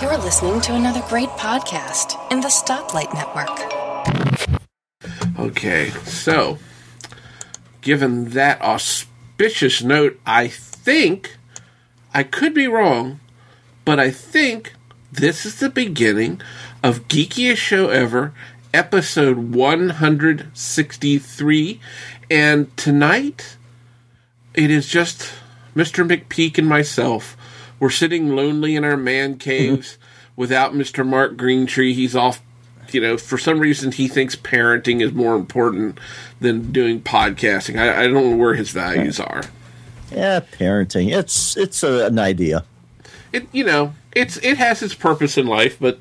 You're listening to another great podcast in the Stoplight Network. Okay, so given that auspicious note, I think I could be wrong, but I think this is the beginning of Geekiest Show Ever, episode 163. And tonight, it is just Mr. McPeak and myself. We're sitting lonely in our man caves mm-hmm. without Mr. Mark Greentree. He's off, you know, for some reason he thinks parenting is more important than doing podcasting. I, I don't know where his values are. Yeah, parenting. It's it's a, an idea. It you know, it's it has its purpose in life, but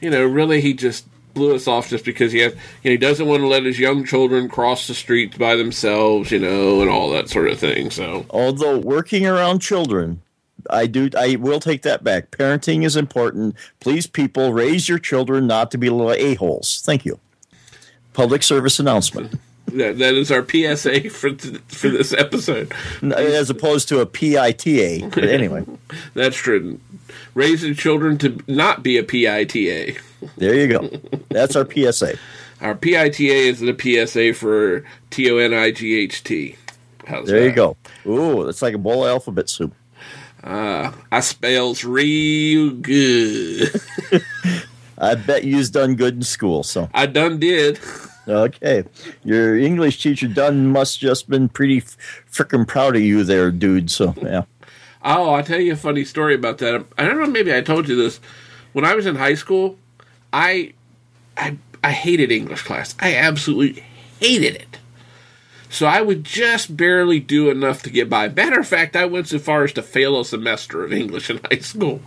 you know, really he just blew us off just because he has, you know, he doesn't want to let his young children cross the street by themselves, you know, and all that sort of thing. So, Although working around children, I do I will take that back. Parenting is important. Please, people, raise your children not to be little a holes. Thank you. Public service announcement, that that is our PSA for for this episode. as opposed to a PITA. But anyway, That's true. Raising children to not be a PITA. there you go. That's our PSA. Our PITA is the PSA for T O N I G H T. How's There you go. Ooh, it's like a bowl of alphabet soup. Uh, I spells real good. I bet you's done good in school. So I done did. okay, your English teacher done must just been pretty frickin' proud of you there, dude. So yeah. Oh, I'll tell you a funny story about that. I don't know, maybe I told you this. When I was in high school, I I I hated English class. I absolutely hated it. So I would just barely do enough to get by. Matter of fact, I went so far as to fail a semester of English in high school.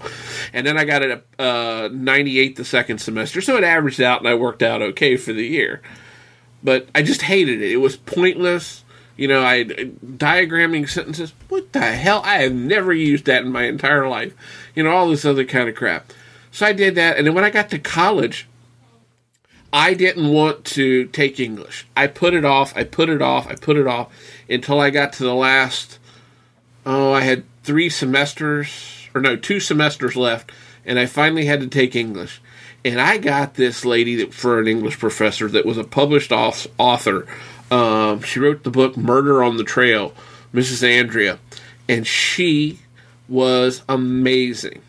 And then I got a uh, 98 the second semester. So it averaged out and I worked out okay for the year. But I just hated it. It was pointless. You know, I diagramming sentences. What the hell? I have never used that in my entire life. You know, all this other kind of crap. So I did that, and then when I got to college, I didn't want to take English. I put it off. I put it off. I put it off until I got to the last. Oh, I had three semesters, or no, two semesters left, and I finally had to take English. And I got this lady that for an English professor that was a published author. Um, she wrote the book Murder on the Trail, Mrs. Andrea, and she was amazing.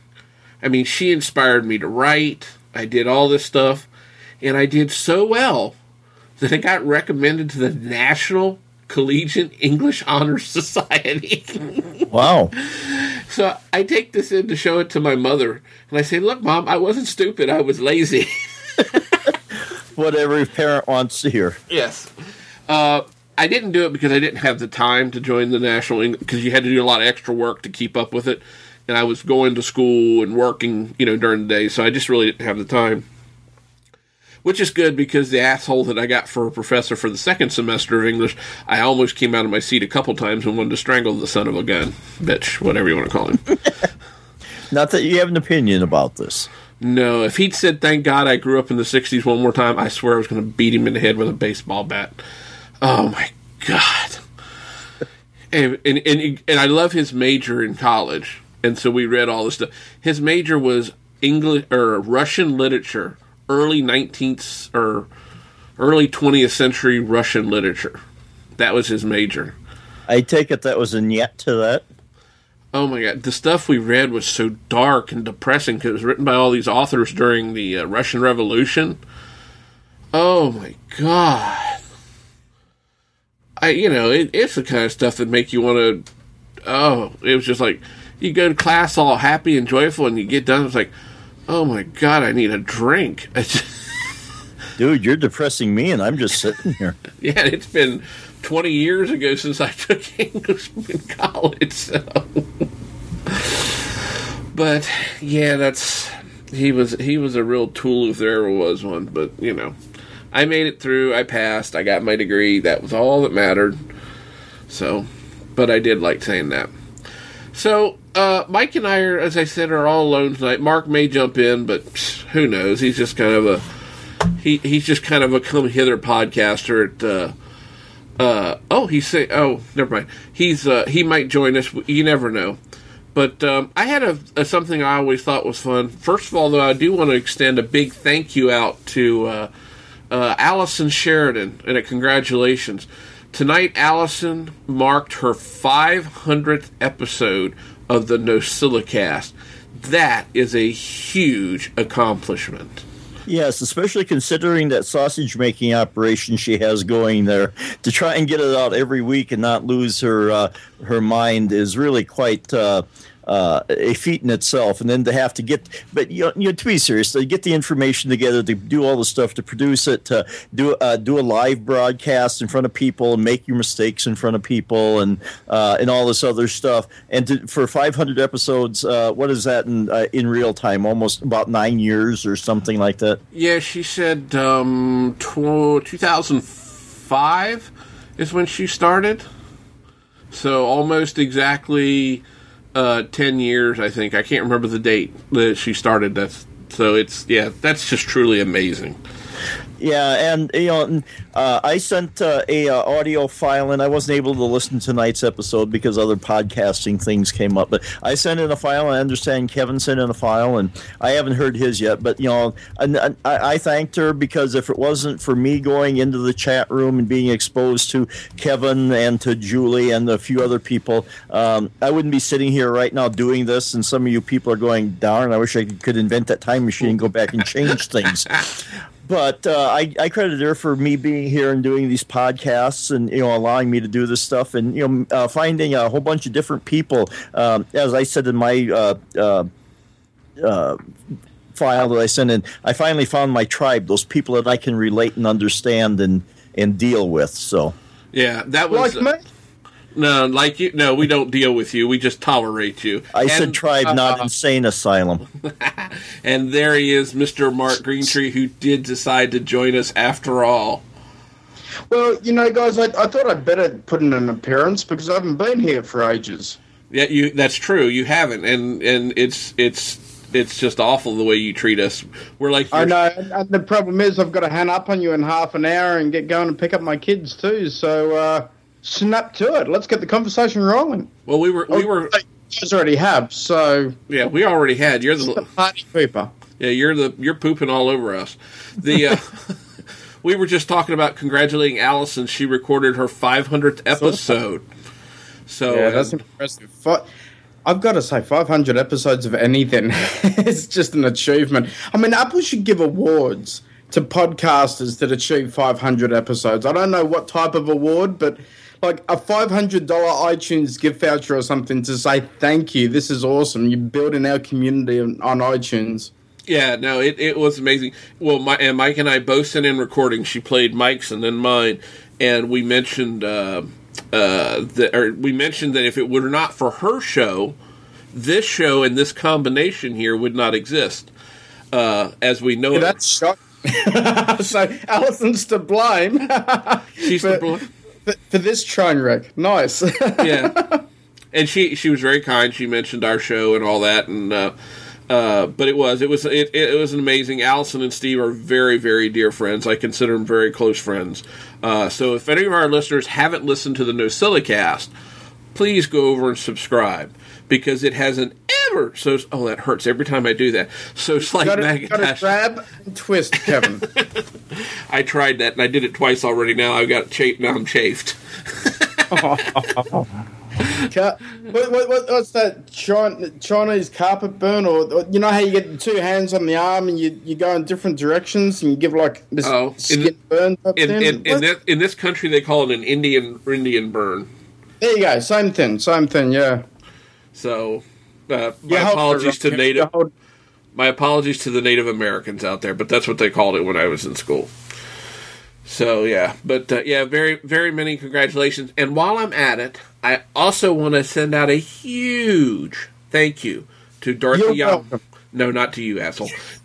I mean, she inspired me to write. I did all this stuff, and I did so well that I got recommended to the National Collegiate English Honor Society. Wow. so I take this in to show it to my mother, and I say, "Look, mom, I wasn't stupid. I was lazy." What every parent wants to hear. yes. Uh, I didn't do it because I didn't have the time to join the National English because you had to do a lot of extra work to keep up with it, and I was going to school and working, you know, during the day, so I just really didn't have the time. Which is good because the asshole that I got for a professor for the second semester of English, I almost came out of my seat a couple times and wanted to strangle the son of a gun, bitch, whatever you want to call him. Not that you have an opinion about this. No, if he'd said, "Thank God I grew up in the '60s" one more time, I swear I was going to beat him in the head with a baseball bat. Oh my God! And and and, and I love his major in college, and so we read all this stuff. His major was English or Russian literature, early 19th or early 20th century Russian literature. That was his major. I take it that was a yet to that. Oh my god, the stuff we read was so dark and depressing because it was written by all these authors during the uh, Russian Revolution. Oh my god. I, you know, it, it's the kind of stuff that make you want to. Oh, it was just like you go to class all happy and joyful, and you get done. It's like, oh my god, I need a drink. Dude, you're depressing me, and I'm just sitting here. yeah, it's been 20 years ago since I took English in college. So. but yeah, that's he was he was a real tool if there ever was one. But you know, I made it through. I passed. I got my degree. That was all that mattered. So, but I did like saying that. So, uh, Mike and I are, as I said, are all alone tonight. Mark may jump in, but psh, who knows? He's just kind of a he. He's just kind of a come hither podcaster at. Uh, uh, oh, he's say. Oh, never mind. He's uh, he might join us. You never know. But um, I had a, a, something I always thought was fun. First of all, though, I do want to extend a big thank you out to uh, uh, Allison Sheridan and a congratulations. Tonight, Allison marked her 500th episode of the NosillaCast. That is a huge accomplishment. Yes, especially considering that sausage making operation she has going there to try and get it out every week and not lose her uh, her mind is really quite uh, uh, a feat in itself. And then to have to get, but you know, you know, to be serious, to get the information together, to do all the stuff, to produce it, to do uh, do a live broadcast in front of people, and make your mistakes in front of people, and uh, and all this other stuff. And to, for 500 episodes, uh, what is that in uh, in real time? Almost about nine years or something like that. Yeah, she said um, 2005 is when she started. So almost exactly uh, 10 years, I think. I can't remember the date that she started. That's so it's yeah, that's just truly amazing. Yeah, and you know, uh, I sent uh, a uh, audio file, and I wasn't able to listen to tonight's episode because other podcasting things came up. But I sent in a file. And I understand Kevin sent in a file, and I haven't heard his yet. But you know, and I, I, thanked her because if it wasn't for me going into the chat room and being exposed to Kevin and to Julie and a few other people, um, I wouldn't be sitting here right now doing this. And some of you people are going, "Darn! I wish I could invent that time machine and go back and change things." but uh, I, I credit her for me being here and doing these podcasts and you know allowing me to do this stuff and you know uh, finding a whole bunch of different people. Um, as I said in my uh, uh, uh, file that I sent in, I finally found my tribe. Those people that I can relate and understand and and deal with. So yeah, that was like me. No, like you. No, we don't deal with you. We just tolerate you. I and, said tribe, uh, not insane asylum. and there he is, Mr. Mark Greentree, who did decide to join us after all. Well, you know, guys, I, I thought I'd better put in an appearance because I haven't been here for ages. Yeah, you. That's true. You haven't, and and it's it's it's just awful the way you treat us. We're like I know. And the problem is, I've got to hang up on you in half an hour and get going and pick up my kids too. So. uh snap to it. Let's get the conversation rolling. Well, we were we were. You already have, so yeah, we already had. You're the, party pooper. Yeah, you're the you're pooping all over us. The uh, we were just talking about congratulating Allison. She recorded her 500th episode. So yeah, that's um, impressive. I've got to say, 500 episodes of anything is just an achievement. I mean, Apple should give awards to podcasters that achieve 500 episodes. I don't know what type of award, but like a five hundred dollar iTunes gift voucher or something to say thank you. This is awesome. You're building our community on, on iTunes. Yeah, no, it, it was amazing. Well, my, and Mike and I both sent in recordings. She played Mike's and then mine, and we mentioned uh, uh, that, or we mentioned that if it were not for her show, this show and this combination here would not exist. Uh, as we know, yeah, that's shocking. so Allison's to blame. She's to blame for this train wreck. Nice. yeah, and she she was very kind. She mentioned our show and all that, and uh, uh, but it was it was it, it was an amazing. Allison and Steve are very very dear friends. I consider them very close friends. Uh, so if any of our listeners haven't listened to the NosillaCast, please go over and subscribe because it has an ever so oh that hurts every time I do that. So slight got to grab and twist, Kevin. I tried that and I did it twice already. Now I've got chafed. Now I'm chafed. what, what, what's that Chinese carpet burn, or you know how you get two hands on the arm and you, you go in different directions and you give like this oh, skin in, burn. In, in, in, this, in this country, they call it an Indian Indian burn. There you go, same thing, same thing, yeah. So, uh, my apologies to native. My apologies to the Native Americans out there, but that's what they called it when I was in school. So yeah, but uh, yeah, very very many congratulations. And while I'm at it, I also want to send out a huge thank you to Dorothy. Yam- no, not to you, asshole.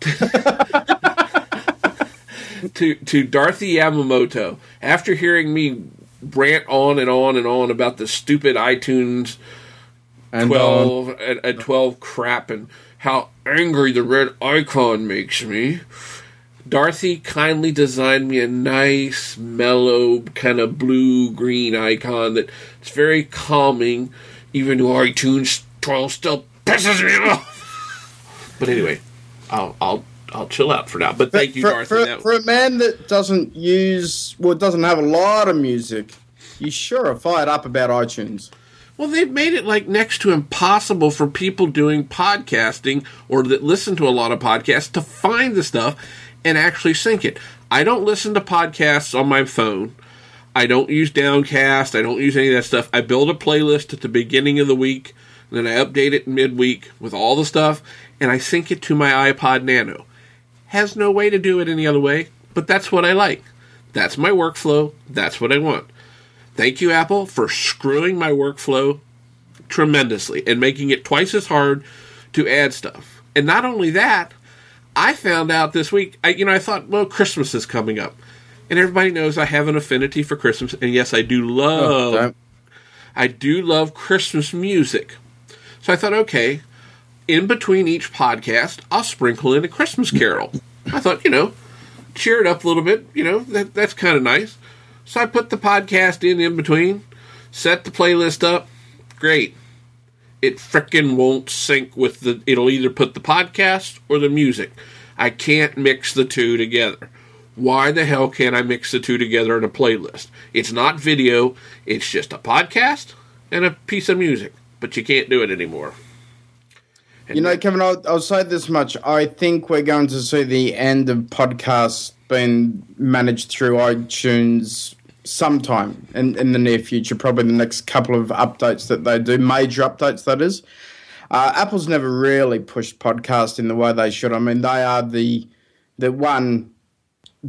to to Dorothy Yamamoto. After hearing me rant on and on and on about the stupid iTunes and twelve um, and, and twelve crap and how angry the red icon makes me. Dorothy kindly designed me a nice, mellow, kind of blue green icon that's very calming, even though iTunes Pro still pisses me off. But anyway, I'll I'll I'll chill out for now. But thank you, for, Darth. for, that- for a man that doesn't use, well, doesn't have a lot of music, you sure are fired up about iTunes. Well, they've made it like next to impossible for people doing podcasting or that listen to a lot of podcasts to find the stuff and actually sync it. I don't listen to podcasts on my phone. I don't use Downcast. I don't use any of that stuff. I build a playlist at the beginning of the week, then I update it midweek with all the stuff, and I sync it to my iPod Nano. Has no way to do it any other way, but that's what I like. That's my workflow. That's what I want. Thank you, Apple, for screwing my workflow tremendously and making it twice as hard to add stuff. And not only that, I found out this week, I, you know, I thought, well, Christmas is coming up. And everybody knows I have an affinity for Christmas. And yes, I do Oh, love, don't. I do love Christmas music. So I thought, okay, in between each podcast, I'll sprinkle in a Christmas carol. I thought, you know, cheer it up a little bit. You know, that, that's kind of nice. So I put the podcast in in between, set the playlist up. Great. It frickin' won't sync with the. It'll either put the podcast or the music. I can't mix the two together. Why the hell can't I mix the two together in a playlist? It's not video, it's just a podcast and a piece of music. But you can't do it anymore. You know, Kevin, I'll, I'll say this much. I think we're going to see the end of podcasts being managed through iTunes sometime in, in the near future, probably the next couple of updates that they do, major updates, that is. Uh, Apple's never really pushed podcast in the way they should. I mean, they are the the one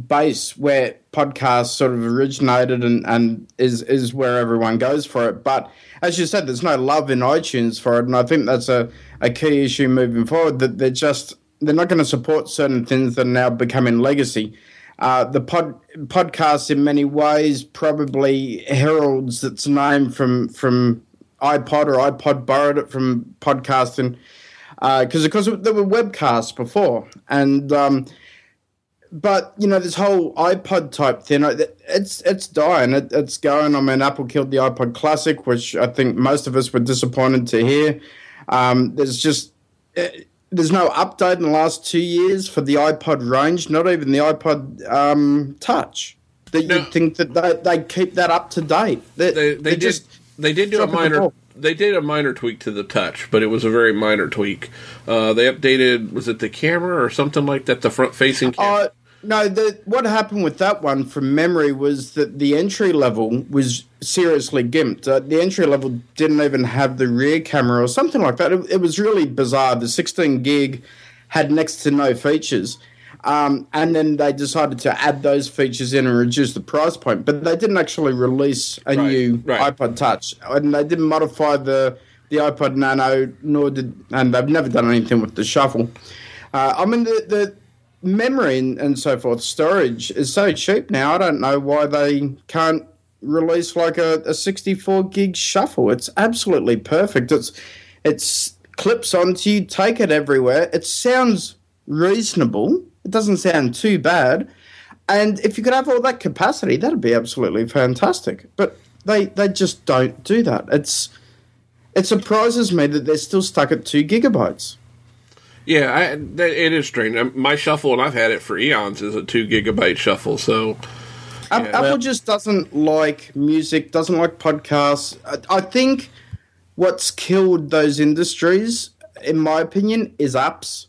base where podcasts sort of originated and, and is is where everyone goes for it. But as you said, there's no love in iTunes for it, and I think that's a, a key issue moving forward. That they're just they're not going to support certain things that are now becoming legacy. Uh, the pod podcast in many ways probably heralds its name from from iPod or iPod borrowed it from podcasting because of course there were webcasts before and um, but you know this whole iPod type thing, it's it's dying. It, it's going. I mean, Apple killed the iPod Classic, which I think most of us were disappointed to hear. Um, there's just eh, there's no update in the last two years for the iPod range. Not even the iPod um, Touch. That No. you'd think that they they keep that up to date. They, They they they did just they did do a minor they did a minor tweak to the touch, but it was a very minor tweak. Uh, they updated was it the camera or something like that, the front facing camera. Uh, no, the, what happened with that one from memory was that the entry level was seriously gimped. Uh, the entry level didn't even have the rear camera or something like that. It, it was really bizarre. The 16 gig had next to no features. Um, and then they decided to add those features in and reduce the price point. But they didn't actually release a Right, new right. iPod Touch. And they didn't modify the, the iPod Nano, nor did, and they've never done anything with the Shuffle. Uh, I mean, the, the memory and, and so forth, storage is so cheap now. I don't know why they can't release like a, a 64 gig shuffle. It's absolutely perfect. It's it's clips onto you, take it everywhere. It sounds reasonable. It doesn't sound too bad. And if you could have all that capacity, that'd be absolutely fantastic. But they they just don't do that. It's it surprises me that they're still stuck at two gigabytes. Yeah, I, that, it is strange. Um, My shuffle, and I've had it for eons, is a two gigabyte shuffle. So Yeah. Apple just doesn't like music, doesn't like podcasts. I, I think what's killed those industries, in my opinion, is apps.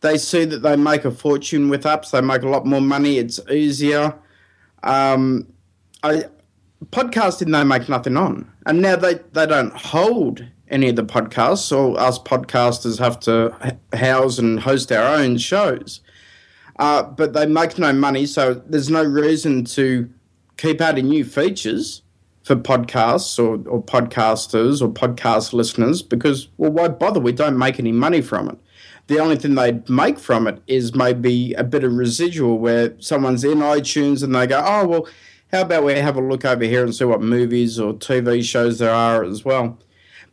They see that they make a fortune with apps. They make a lot more money. It's easier. Um, I podcasting they make nothing on, and now they they don't hold any of the podcasts. So us podcasters have to house and host our own shows uh, but they make no money, so there's no reason to keep adding new features for podcasts or, or podcasters or podcast listeners because, well, why bother? We don't make any money from it. The only thing they'd make from it is maybe a bit of residual where someone's in iTunes and they go, oh, well, how about we have a look over here and see what movies or TV shows there are as well.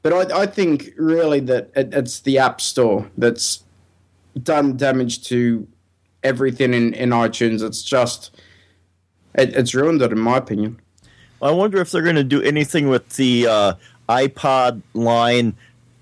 But I, I think really that it, it's the App Store that's done damage to everything in, in iTunes. It's just it, it's ruined it, in my opinion. I wonder if they're going to do anything with the uh, iPod line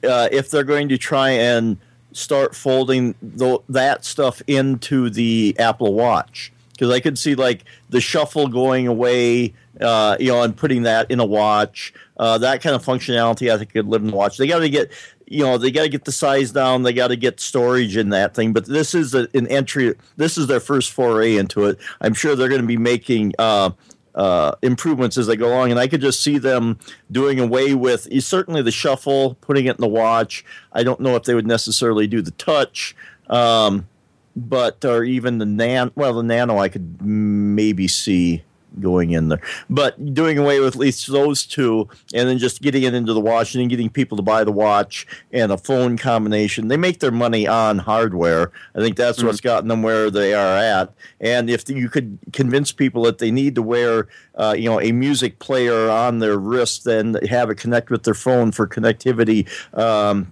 uh, if they're going to try and start folding th- that stuff into the Apple Watch. Because I could see like the shuffle going away, uh, you know, and putting that in a watch. Uh, that kind of functionality, I think, could live in the watch. They got to get, you know, they got to get the size down. They got to get storage in that thing. But this is a, an entry. This is their first foray into it. I'm sure they're going to be making. Uh, uh, improvements as they go along, and I could just see them doing away with certainly the shuffle, putting it in the watch. I don't know if they would necessarily do the touch, um, but or even the nan. Well, the nano I could maybe see going in there. But doing away with at least those two, and then just getting it into the watch, and then getting people to buy the watch and a phone combination. They make their money on hardware. I think that's mm-hmm. what's gotten them where they are at. And if you could convince people that they need to wear, uh, you know, a music player on their wrist, then have it connect with their phone for connectivity. Um,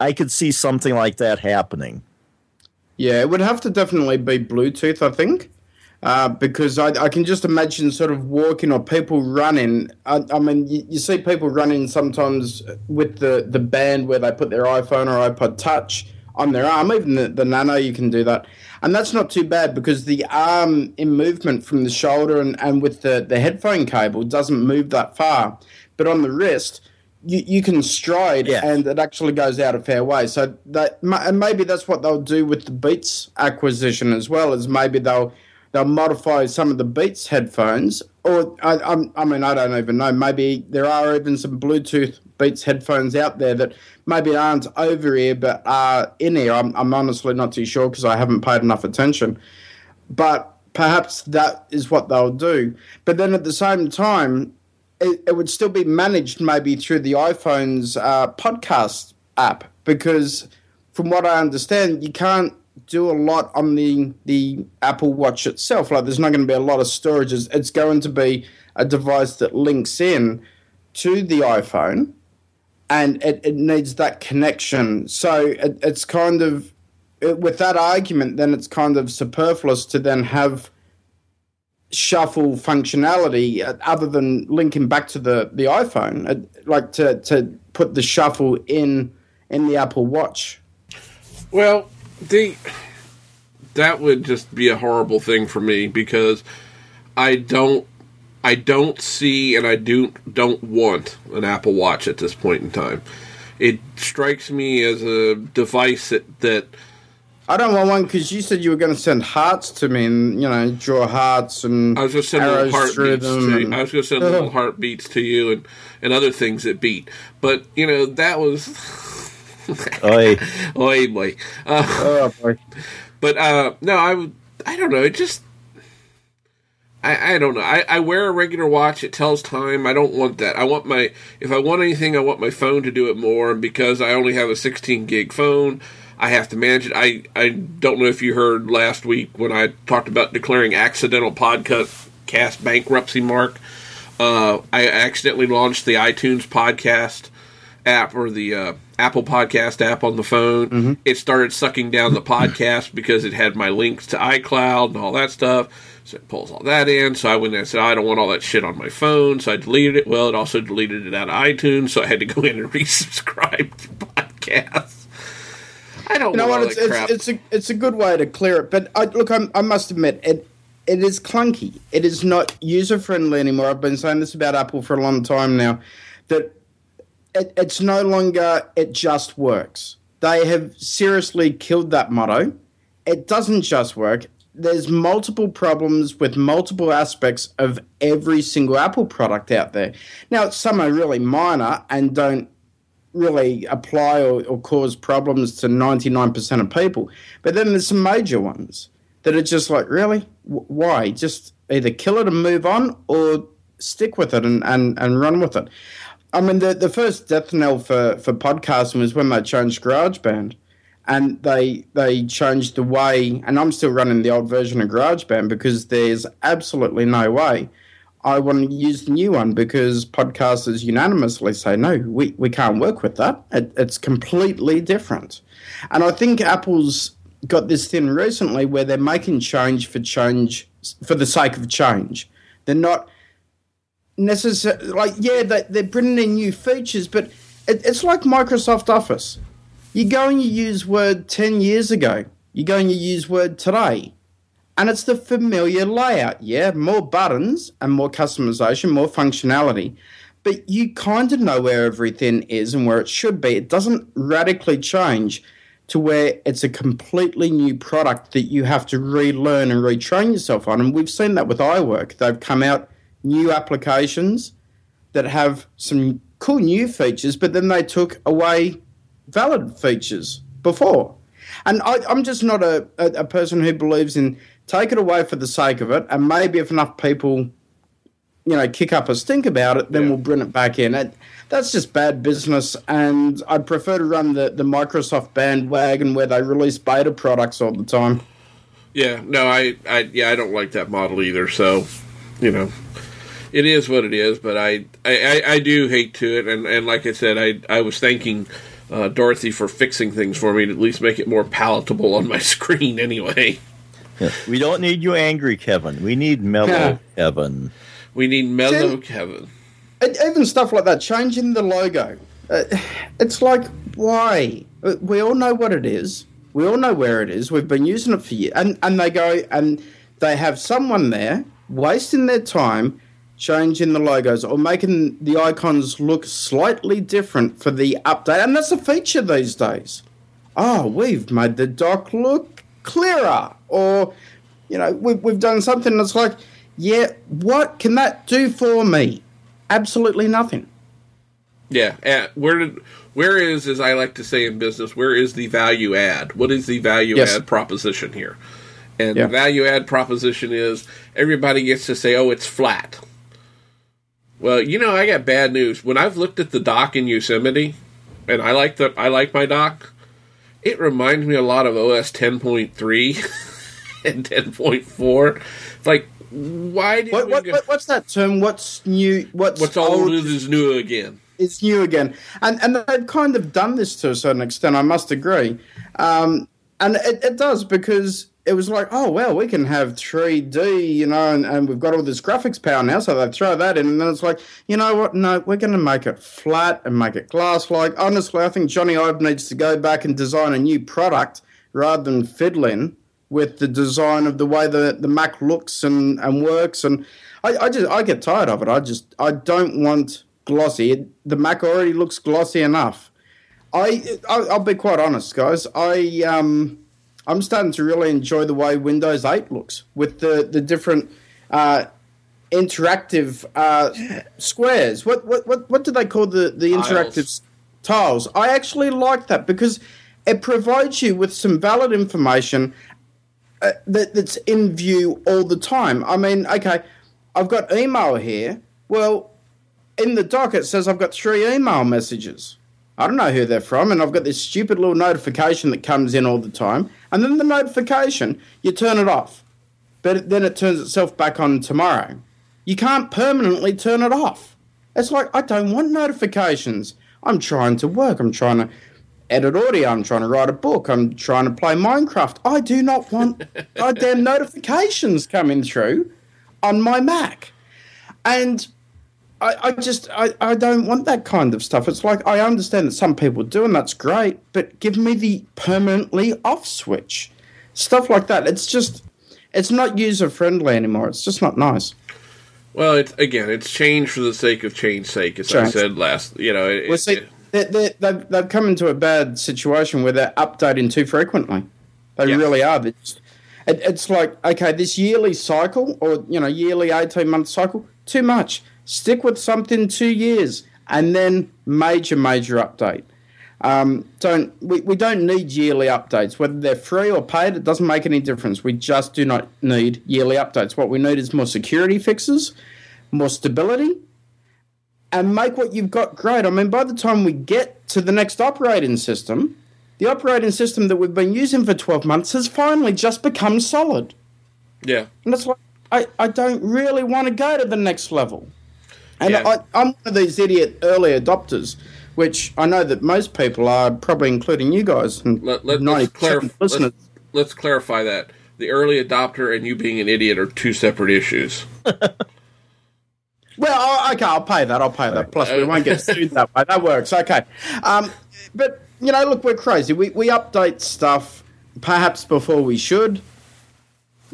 I could see something like that happening. Yeah, it would have to definitely be Bluetooth, I think. Uh, because I, I, can just imagine sort of walking or people running. I, I mean, you, you, see people running sometimes with the, the band where they put their iPhone or iPod Touch on their arm. Even the, the Nano, you can do that. And that's not too bad because the arm in movement from the shoulder and, and with the, the headphone cable doesn't move that far. But on the wrist, you, you can stride yeah. and it actually goes out a fair way. So that and maybe that's what they'll do with the Beats acquisition as well. Is maybe they'll they'll modify some of the Beats headphones, or I, I, mean, I don't even know. Maybe there are even some Bluetooth Beats headphones out there that maybe aren't over ear but are in ear. I'm, I'm honestly not too sure because I haven't paid enough attention. But perhaps that is what they'll do. But then at the same time, it, it would still be managed maybe through the iPhone's uh, podcast app because, from what I understand, you can't do a lot on the the Apple Watch itself. Like there's not going to be a lot of storage. It's going to be a device that links in to the iPhone, and it, it needs that connection. So it, it's kind of it, with that argument, then it's kind of superfluous to then have shuffle functionality uh, other than linking back to the the iPhone, uh, like to to put the shuffle in in the Apple Watch. Well, the that would just be a horrible thing for me because I don't I don't see and I do don't want an Apple Watch at this point in time. It strikes me as a device that that I don't want one because you said you were going to send hearts to me and you know draw hearts and I was going to send little heartbeats. To, and, I was going to send little heartbeats to you and and other things that beat. But you know that was Oi. Oi, boy. Uh, oh, boy. But, uh, no, I, I don't know. It just, I, I don't know. I, I wear a regular watch. It tells time. I don't want that. I want my, if I want anything, I want my phone to do it more. And because I only have a 16 gig phone, I have to manage it. I, I don't know if you heard last week when I talked about declaring accidental podcast bankruptcy mark. Uh, I accidentally launched the iTunes podcast app or the uh, Apple Podcast app on the phone. Mm-hmm. It started sucking down the podcast because it had my links to iCloud and all that stuff. So it pulls all that in. So I went and said, I don't want all that shit on my phone. So I deleted it. Well, it also deleted it out of iTunes. So I had to go in and resubscribe to podcasts. I don't you know, what. It's, it's, it's, a it's a good way to clear it. But I, look, I'm, I must admit it. It is clunky. It is not user friendly anymore. I've been saying this about Apple for a long time now. That it, it's no longer it just works. They have seriously killed that motto. It doesn't just work. There's multiple problems with multiple aspects of every single Apple product out there. Now, some are really minor and don't really apply or, or cause problems to 99% of people. But then there's some major ones that are just like, really? why? Just either kill it and move on or stick with it and, and, and run with it. I mean, the, the first death knell for, for podcasting was when they changed GarageBand. And they they changed the way, and I'm still running the old version of GarageBand because there's absolutely no way I want to use the new one because podcasters unanimously say, no, we, we can't work with that. It, it's completely different. And I think Apple's got this thing recently where they're making change for change, for the sake of change. They're not necessarily like yeah they, they're bringing in new features but it, it's like Microsoft Office. You go and you use Word 10 years ago. You go and you use Word today. And it's the familiar layout, yeah? More buttons and more customization, more functionality. But you kind of know where everything is and where it should be. It doesn't radically change to where it's a completely new product that you have to relearn and retrain yourself on. And we've seen that with iWork. They've come out new applications that have some cool new features, but then they took away valid features before. And I, am just not a, a, a, person who believes in take it away for the sake of it, and maybe if enough people, you know, kick up a stink about it, then yeah. we'll bring it back in. It, that's just bad business, and I'd prefer to run the, the Microsoft bandwagon where they release beta products all the time. Yeah, no, I, I, yeah, I don't like that model either. So, you know, it is what it is. But I, I, I do hate to it, and, and like I said, I, I was thanking uh, Dorothy for fixing things for me to at least make it more palatable on my screen. Anyway, we don't need you angry, Kevin. We need mellow, yeah. Kevin. We need mellow, Kevin. Even stuff like that, changing the logo. Uh, it's like, why? We all know what it is. We all know where it is. We've been using it for years. And, and they go and they have someone there wasting their time changing the logos or making the icons look slightly different for the update. And that's a feature these days. Oh, we've made the dock look clearer. Or, you know, we've, we've done something that's like, yeah, what can that do for me? Absolutely nothing. Yeah, uh, where did where is, as I like to say in business, where is the value add? What is the value yes. add proposition here? And yeah. the value add proposition is everybody gets to say, "Oh, it's flat." Well, you know, I got bad news. When I've looked at the dock in Yosemite, and I like the I like my dock, it reminds me a lot of OS 10.3 and 10.4. It's like why did what, what, go- what's that term? What's new? What's, what's old, old is new again? It's new again, and and they've kind of done this to a certain extent. I must agree, um, and it, it does because it was like, oh well, we can have 3D, you know, and, and we've got all this graphics power now, so they throw that in, and then it's like, you know what? No, we're going to make it flat and make it glass-like. Honestly, I think Jony Ive needs to go back and design a new product rather than fiddling with the design of the way the, the Mac looks and, and works. And I, I just I get tired of it. I just I don't want glossy. The Mac already looks glossy enough. I, I will be quite honest, guys. I um I'm starting to really enjoy the way Windows 8 looks with the the different. Uh, interactive uh, squares. What, what what what do they call the the interactive tiles? tiles? I actually like that because it provides you with some valid information uh, that, that's in view all the time. I mean, okay, I've got email here. Well, in the dock it says I've got three email messages. I don't know who they're from, and I've got this stupid little notification that comes in all the time. And then the notification, you turn it off, but then it turns itself back on tomorrow. You can't permanently turn it off. It's like, I don't want notifications. I'm trying to work. I'm trying to edit audio. I'm trying to write a book. I'm trying to play Minecraft. I do not want goddamn notifications coming through on my Mac. And I, I just I, I don't want that kind of stuff. It's like I understand that some people do and that's great, but give me the permanently off switch. Stuff like that. It's just it's not user friendly anymore. It's just not nice. Well, it's again, it's change for the sake of change sake, as change. I said last. You know, it, well, see, it, they, they, they've, they've come into a bad situation where they're updating too frequently. They yeah. really are. It, it's like, okay, this yearly cycle or, you know, yearly 18 month cycle, too much. Stick with something two years and then major, major update. Um, don't we, we don't need yearly updates whether they're free or paid it doesn't make any difference we just do not need yearly updates what we need is more security fixes more stability and make what you've got great. I mean, by the time we get to the next operating system, the operating system that we've been using for 12 months has finally just become solid. Yeah. And it's like, I, I don't really want to go to the next level. And yeah. I, I'm one of these idiot early adopters, which I know that most people are, probably including you guys. And let, let, let's, clarif- let's, let's clarify that. The early adopter and you being an idiot are two separate issues. Well, okay, I'll pay that. I'll pay that. Plus, we won't get sued that way. That works. Okay. Um, but, you know, look, we're crazy. We, we update stuff perhaps before we should.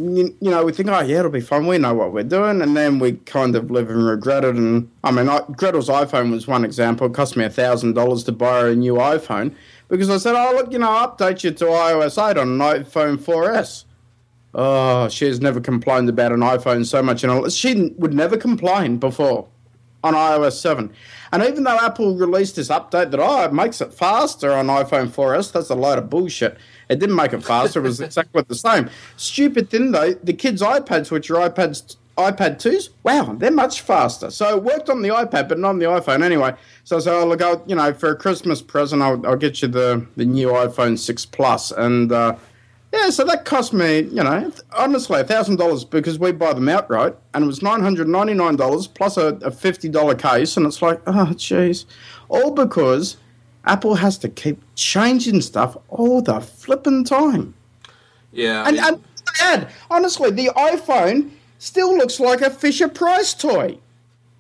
You, you know, we think, oh, yeah, it'll be fun. We know what we're doing. And then we kind of live and regret it. And, I mean, I, Gretel's iPhone was one example. It cost me $1,000 to buy a new iPhone because I said, oh, look, you know, I'll update you to iOS 8 on an iPhone 4S. Oh, she has never complained about an iPhone so much. And she would never complain before on iOS 7. And even though Apple released this update that, oh, it makes it faster on iPhone 4S, that's a load of bullshit. It didn't make it faster, it was exactly the same. Stupid thing, though, the kids' iPads, which are iPads, iPad 2s, wow, they're much faster. So it worked on the iPad, but not on the iPhone anyway. So I said, oh, look, I'll, you know, for a Christmas present, I'll, I'll get you the, the new iPhone 6 Plus. And, uh, yeah, so that cost me, you know, honestly, thousand dollars because we buy them outright, and it was nine hundred ninety nine dollars plus a, a fifty dollar case, and it's like, oh, jeez, all because Apple has to keep changing stuff all the flipping time. Yeah, I and, mean, and add, honestly, the iPhone still looks like a Fisher Price toy.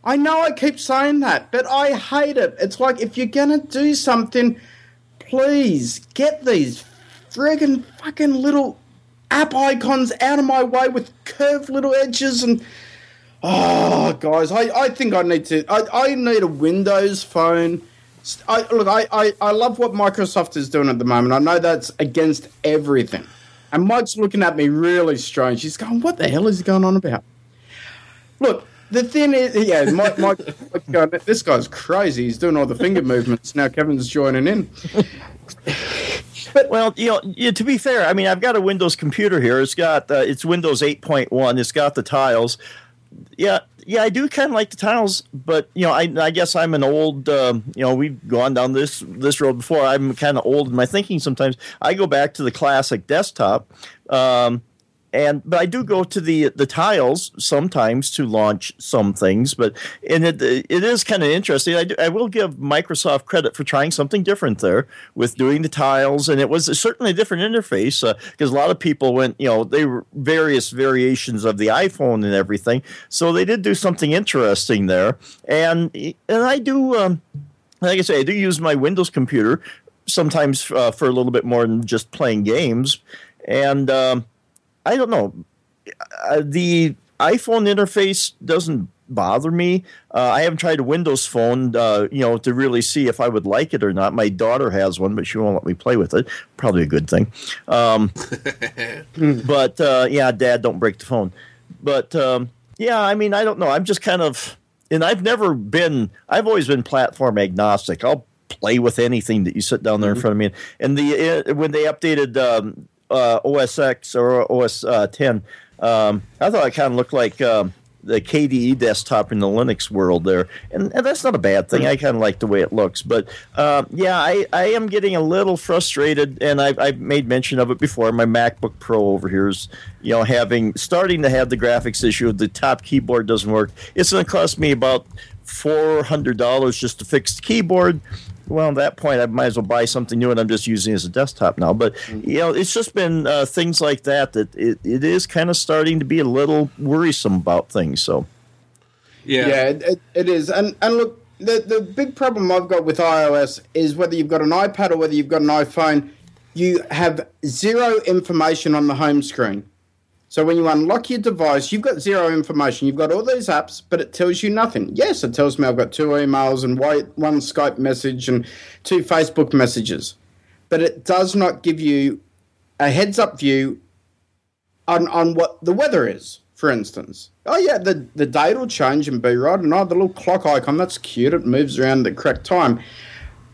I know I keep saying that, but I hate it. It's like if you're gonna do something, please get these friggin' fucking little app icons out of my way with curved little edges and oh guys i, I think i need to I, I need a windows phone I, look I, I, I love what microsoft is doing at the moment i know that's against everything and mike's looking at me really strange he's going what the hell is he going on about look the thing is, yeah, Mike, Mike, going, this guy's crazy. He's doing all the finger movements. Now Kevin's joining in. But well, you know, yeah, to be fair, I mean, I've got a Windows computer here. It's got uh, it's Windows 8.1. It's got the tiles. Yeah, yeah, I do kind of like the tiles, but you know, I, I guess I'm an old. Um, you know, we've gone down this this road before. I'm kind of old in my thinking. Sometimes I go back to the classic desktop. Um, and but I do go to the the tiles sometimes to launch some things. But and it it is kind of interesting. I, do, I will give Microsoft credit for trying something different there with doing the tiles, and it was certainly a different interface because uh, a lot of people went you know they were various variations of the iPhone and everything. So they did do something interesting there, and and I do. Um, like I say, I do use my Windows computer sometimes uh, for a little bit more than just playing games, and um, I don't know. Uh, the iPhone interface doesn't bother me. Uh, I haven't tried a Windows phone, uh, you know, to really see if I would like it or not. My daughter has one, but she won't let me play with it. Probably a good thing. Um, but uh, yeah, Dad, don't break the phone. But um, yeah, I mean, I don't know. I'm just kind of, and I've never been. I've always been platform agnostic. I'll play with anything that you sit down there in front of me. And the uh, when they updated um, uh, OS X or OS uh, 10, um, I thought it kind of looked like um, the KDE desktop in the Linux world there, and, and that's not a bad thing. I kind of like the way it looks, but uh, yeah, I, I am getting a little frustrated, and I've, I've made mention of it before. My MacBook Pro over here is, you know, having starting to have the graphics issue. The top keyboard doesn't work. It's going to cost me about four hundred dollars just to fix the keyboard well, at that point, I might as well buy something new, and I'm just using it as a desktop now. But you know, it's just been uh, things like that that it, it is kind of starting to be a little worrisome about things. So, yeah, yeah, it, it is. And and look, the the big problem I've got with iOS is whether you've got an iPad or whether you've got an iPhone, you have zero information on the home screen. So when you unlock your device, you've got zero information. You've got all these apps, but it tells you nothing. Yes, it tells me I've got two emails and one Skype message and two Facebook messages, but it does not give you a heads up view on, on what the weather is, for instance. Oh, yeah, the, the date will change and be right. And oh, the little clock icon, that's cute. It moves around the correct time.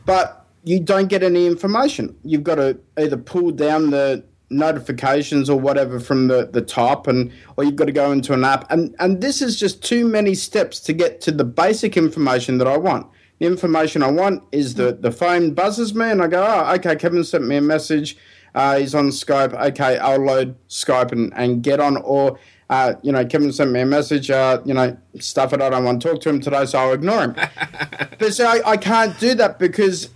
But you don't get any information. You've got to either pull down the notifications or whatever from the, the top and or you've got to go into an app and and this is just too many steps to get to the basic information that I want. The information I want is that the phone buzzes me and I go, oh, okay, Kevin sent me a message. Uh, he's on Skype. Okay, I'll load Skype and, and get on. Or, uh, you know, Kevin sent me a message. Uh, you know, stuff it. I don't want to talk to him today, so I'll ignore him. but so I, I can't do that because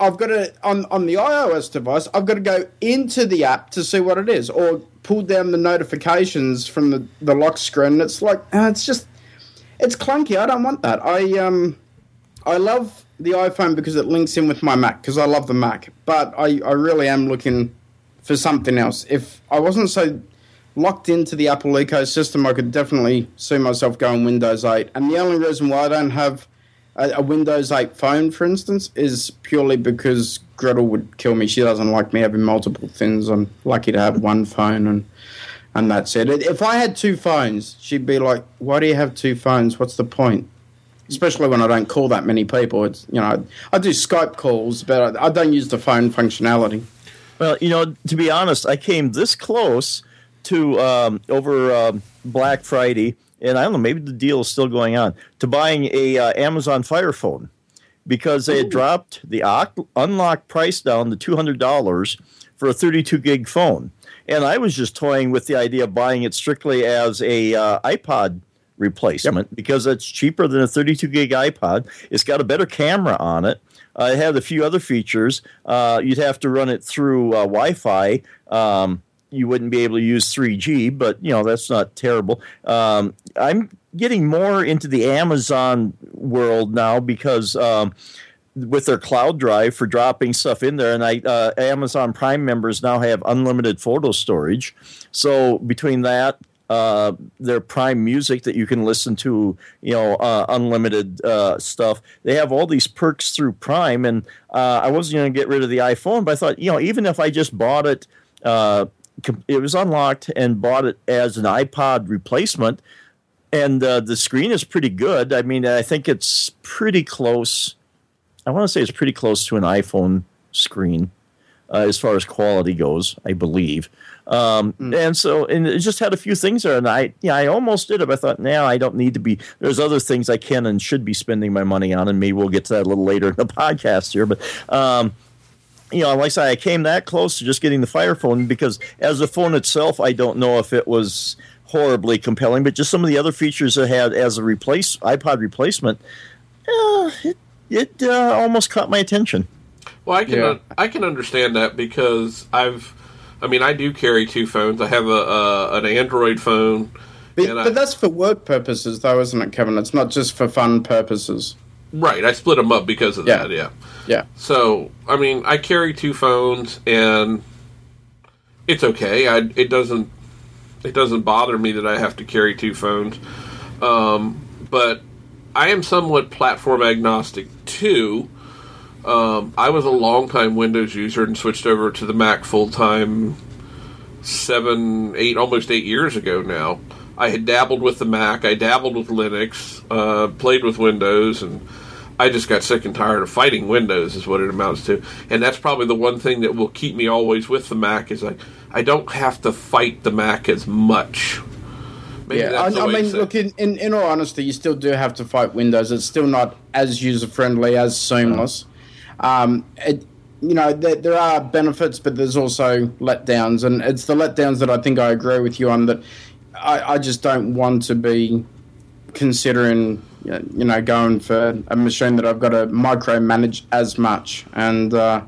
I've got to on on the iOS device. I've got to go into the app to see what it is, or pull down the notifications from the the lock screen. It's like it's just It's clunky. I don't want that. I um, I love the iPhone because it links in with my Mac because I love the Mac. But I, I really am looking for something else. If I wasn't so locked into the Apple ecosystem, I could definitely see myself going Windows 8. And the only reason why I don't have a, a Windows 8 phone, for instance, is purely because Gretel would kill me. She doesn't like me having multiple things. I'm lucky to have one phone and and that's it. If I had two phones, she'd be like, "Why do you have two phones? What's the point?" Especially when I don't call that many people. It's you know I do Skype calls, but I, I don't use the phone functionality. Well, you know, to be honest, I came this close to um, over um, Black Friday, and I don't know, maybe the deal is still going on to buying a uh, Amazon Fire phone because they had Ooh. dropped the oc- unlocked price down to two hundred dollars for a thirty-two gig phone, and I was just toying with the idea of buying it strictly as a uh, iPod replacement because it's cheaper than a 32 gig iPod. It's got a better camera on it. Uh, it had a few other features. Uh, you'd have to run it through uh, Wi-Fi. Um, you wouldn't be able to use 3G, but you know that's not terrible. Um, I'm getting more into the Amazon world now because um, with their cloud drive for dropping stuff in there, and I uh, Amazon Prime members now have unlimited photo storage. So between that, uh, their Prime Music that you can listen to, you know, uh, unlimited uh, stuff. They have all these perks through Prime, and uh, I wasn't going to get rid of the iPhone, but I thought, you know, even if I just bought it, uh, it was unlocked and bought it as an iPod replacement, and uh, the screen is pretty good. I mean, I think it's pretty close. I want to say it's pretty close to an iPhone screen uh, as far as quality goes, I believe. Um, And so, and it just had a few things there, and I, yeah, I almost did it. But I thought, now I don't need to be. There's other things I can and should be spending my money on, and maybe we'll get to that a little later in the podcast here. But um, you know, like I say, I came that close to just getting the Fire phone because as the phone itself, I don't know if it was horribly compelling, but just some of the other features it had as a replace iPod replacement, uh, it, it uh, almost caught my attention. Well, I can Yeah. I can understand that because I've, I mean, I do carry two phones. I have a, a an Android phone, But, and I, but that's for work purposes, though, isn't it, Kevin? It's not just for fun purposes. Right. I split them up because of Yeah. that. Yeah. Yeah. So I mean, I carry two phones, and it's okay. I it doesn't it doesn't bother me that I have to carry two phones. Um, but I am somewhat platform agnostic too. Um, I was a longtime Windows user and switched over to the Mac full time seven, eight, almost eight years ago now. I had dabbled with the Mac, I dabbled with Linux, uh, played with Windows, and I just got sick and tired of fighting Windows, is what it amounts to. And that's probably the one thing that will keep me always with the Mac is like I don't have to fight the Mac as much. Maybe Yeah, I, I mean, look, in, in, in all honesty, you still do have to fight Windows. It's still not as user friendly, as seamless. Um, it, you know, there, there are benefits, but there's also letdowns. And it's the letdowns that I think I agree with you on that I, I just don't want to be considering, you know, going for a machine that I've got to micromanage as much. And, uh,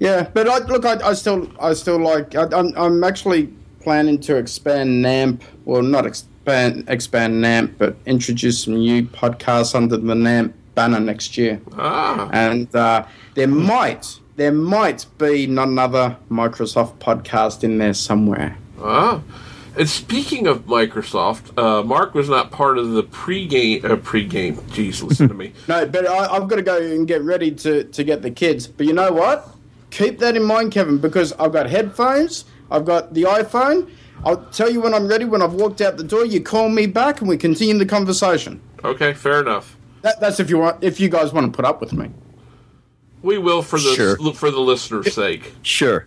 yeah, but I, look, I, I still, I still like. I, I'm, I'm actually planning to expand NAMP. Well, not expand, expand NAMP, but introduce some new podcasts under the NAMP banner next year. Ah, And uh, there might, there might be not another Microsoft podcast in there somewhere. ah. And speaking of Microsoft, uh, Mark was not part of the pre-game. Uh, pre-game. Jeez, listen to me. No, but I, I've got to go and get ready to, to get the kids. But you know what? Keep that in mind, Kevin, because I've got headphones, I've got the iPhone. I'll tell you when I'm ready. When I've walked out the door, you call me back and we continue the conversation. Okay, fair enough. That, that's if you want, if you guys want to put up with me. We will for the Sure. for the listener's sake. Sure.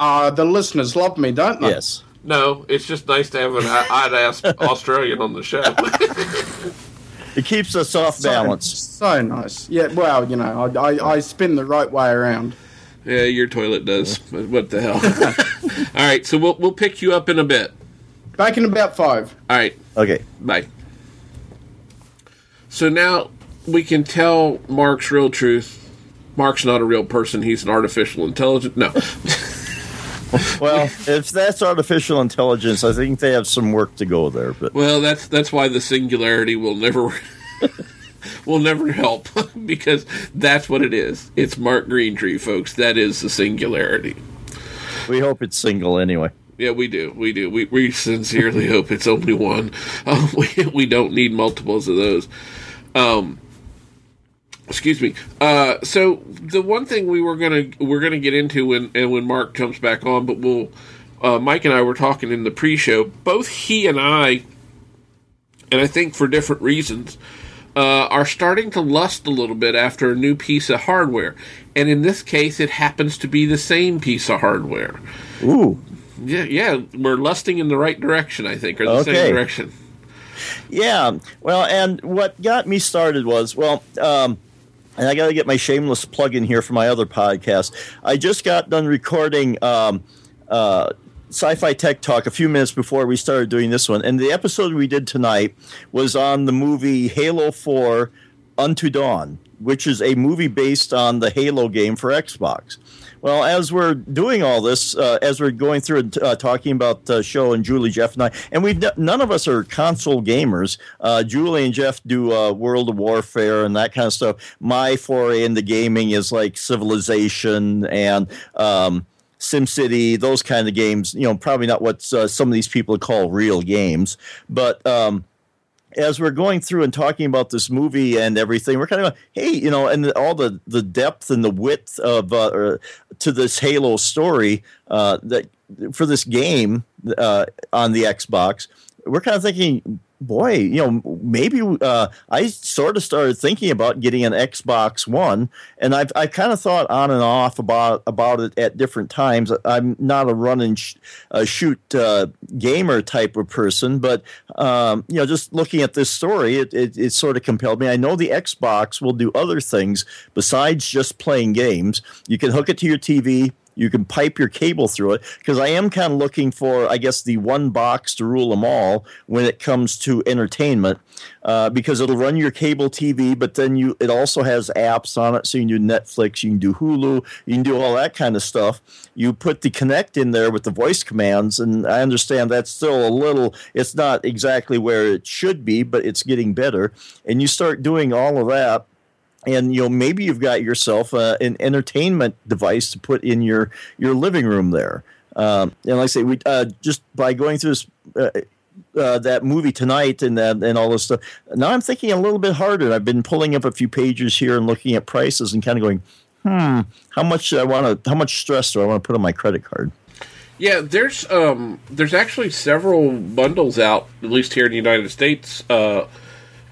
Uh, the listeners love me, don't they? Yes. No, it's just nice to have an odd ass Australian on the show. It keeps us off So- balance. So nice. Yeah. Well, you know, I, I, I spin the right way around. yeah, your toilet does. But What the hell? All right, so we'll we'll pick you up in a bit. Back in about five. All right, Okay. bye. So now we can tell Mark's real truth. Mark's not a real person. He's an artificial intelligence. No. well, if that's artificial intelligence, I think they have some work to go there. But Well, that's that's why the singularity will never will never help because that's what it is. It's Mark Greentree, folks. That is the singularity. we hope it's single anyway. Yeah, we do. We do. We, we sincerely hope it's only one. Um, we, we don't need multiples of those. Um, excuse me. Uh, so the one thing we were gonna we're gonna get into when and when Mark comes back on, but we'll uh, Mike and I were talking in the pre-show. Both he and I, and I think for different reasons, uh, are starting to lust a little bit after a new piece of hardware. And in this case, it happens to be the same piece of hardware. Ooh, Yeah, yeah, we're lusting in the right direction, I think, or the Okay. same direction. yeah. Well, and what got me started was well. Um, and I got to get my shameless plug in here for my other podcast. I just got done recording um, uh, Sci-Fi Tech Talk a few minutes before we started doing this one, and the episode we did tonight was on the movie Halo Four: Unto Dawn, which is a movie based on the Halo game for Xbox. Well, as we're doing all this, uh, as we're going through and uh, talking about the show, and Julie, Jeff, and I, and we've none of us are console gamers. Uh, Julie and Jeff do uh, World of Warfare and that kind of stuff. My foray into gaming is like Civilization and um, SimCity, those kind of games. You know, probably not what uh, some of these people call real games, but. Um, as we're going through and talking about this movie and everything, we're kind of, hey, you know, and all the the depth and the width of uh, to this Halo story uh, that for this game uh, on the Xbox, we're kind of thinking, boy, you know, maybe uh, I sort of started thinking about getting an Xbox One, and I've I kind of thought on and off about about it at different times. I'm not a run and sh- uh, shoot uh, gamer type of person, but um, you know, just looking at this story, it, it it sort of compelled me. I know the Xbox will do other things besides just playing games. You can hook it to your TV. You can pipe your cable through it because I am kind of looking for, I guess, the one box to rule them all when it comes to entertainment, uh, because it'll run your cable TV, but then you it also has apps on it, so you can do Netflix, you can do Hulu, you can do all that kind of stuff. You put the Kinect in there with the voice commands, and I understand that's still a little, it's not exactly where it should be, but it's getting better. And you start doing all of that and you know maybe you've got yourself uh, an entertainment device to put in your your living room there. Um, and like I say, we uh, just by going through this. Uh, uh, that movie tonight and that and all this stuff. Now I'm thinking a little bit harder. I've been pulling up a few pages here and looking at prices and kind of going, hmm, how much do I want to? How much stress do I want to put on my credit card? Yeah, there's um there's actually several bundles out, at least here in the United States. Uh,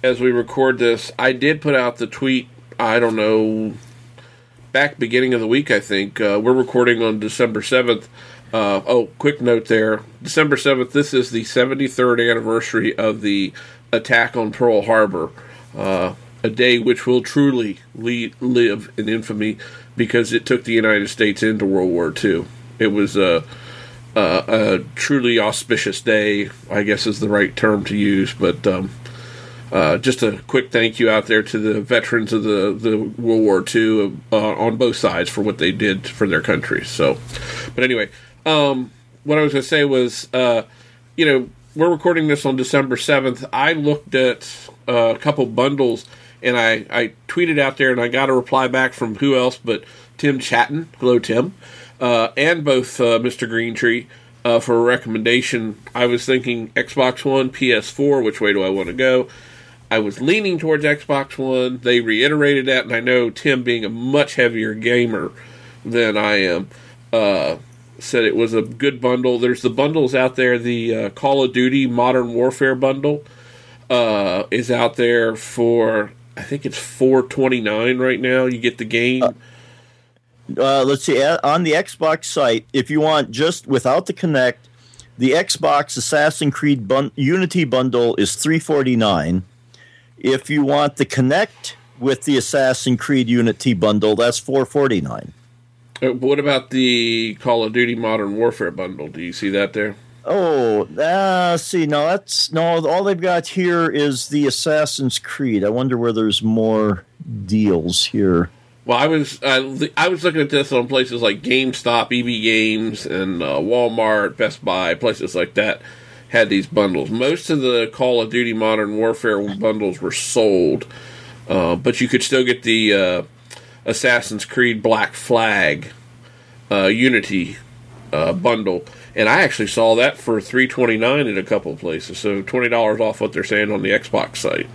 as we record this, I did put out the tweet. I don't know, back beginning of the week. I think uh, we're recording on December seventh. Uh, oh, quick note there. December 7th, this is the 73rd anniversary of the attack on Pearl Harbor. Uh, a day which will truly le- live in infamy because it took the United States into World War II. It was a, a, a truly auspicious day, I guess is the right term to use, but um, uh, just a quick thank you out there to the veterans of the, the World War II uh, on both sides for what they did for their country. So, but anyway, um, what I was going to say was, uh, you know, we're recording this on December 7th. I looked at uh, a couple bundles and I, I tweeted out there and I got a reply back from who else but Tim Chaten. Hello, Tim. Uh, and both Mr. Greentree for a recommendation. I was thinking Xbox One, PS4, which way do I want to go? I was leaning towards Xbox One. They reiterated that, and I know Tim, being a much heavier gamer than I am, uh, said it was a good bundle. There's the bundles out there. The uh, Call of Duty Modern Warfare bundle uh, is out there for I think it's four twenty nine right now. You get the game. Uh, let's see uh, on the Xbox site if you want just without the Kinect, the Xbox Assassin's Creed bun- Unity bundle is three forty nine. If you want the Kinect with the Assassin's Creed Unity bundle, that's four forty nine. Uh, what about the Call of Duty Modern Warfare bundle? Do you see that there? Oh, uh, see, no, that's no. All they've got here is the Assassin's Creed. I wonder where there's more deals here. Well, I was uh, I was looking at this on places like GameStop, EB Games, and uh, Walmart, Best Buy, places like that had these bundles. Most of the Call of Duty Modern Warfare bundles were sold, uh, but you could still get the uh, Assassin's Creed Black Flag uh, Unity uh, bundle, and I actually saw that for three twenty nine in a couple places. So twenty dollars off what they're saying on the Xbox site.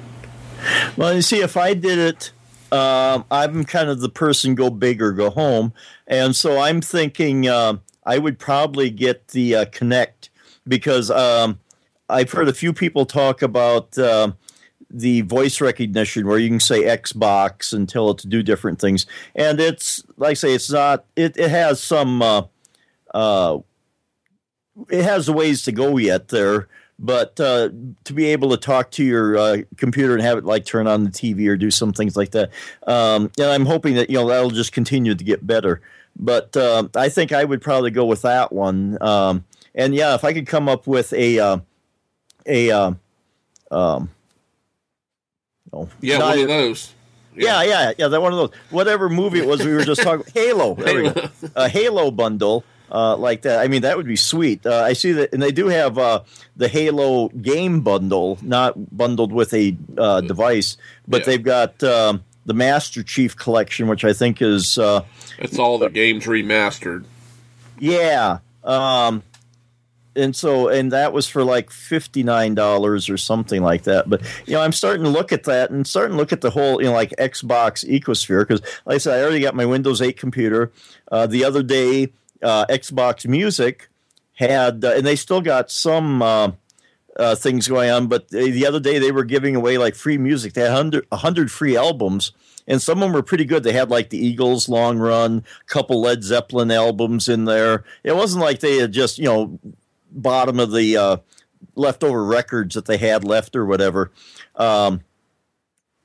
Well, you see, if I did it um, I'm kind of the person go big or go home, and so I'm thinking uh, I would probably get the uh, Kinect because um, I've heard a few people talk about uh, the voice recognition where you can say Xbox and tell it to do different things, and it's like I say, it's not. It, it has some. Uh, uh, it has a ways to go yet there but uh, to be able to talk to your uh, computer and have it like turn on the TV or do some things like that, um, and I'm hoping that you know that'll just continue to get better. But uh, I think I would probably go with that one. Um, and yeah, if I could come up with a uh, a um, um, oh, yeah, one of those. Yeah. yeah, yeah, yeah. That one of those. Whatever movie it was, we were just talking. Halo. There we go. A Halo bundle uh, like that. I mean, that would be sweet. Uh, I see that, and they do have uh, the Halo game bundle, not bundled with a uh, device, but yeah. they've got um, the Master Chief collection, which I think is uh, it's all the games remastered. Yeah, um, and so and that was for like fifty nine dollars or something like that. But you know, I'm starting to look at that and starting to look at the whole you know like Xbox ecosphere because, like I said, I already got my Windows 8 computer. Uh, the other day uh, Xbox Music had, uh, and they still got some uh, uh things going on. But the other day they were giving away like free music. They had 100, 100 free albums, and some of them were pretty good. They had like the Eagles' Long Run, couple Led Zeppelin albums in there. It wasn't like they had just you know bottom of the uh, leftover records that they had left or whatever. Um,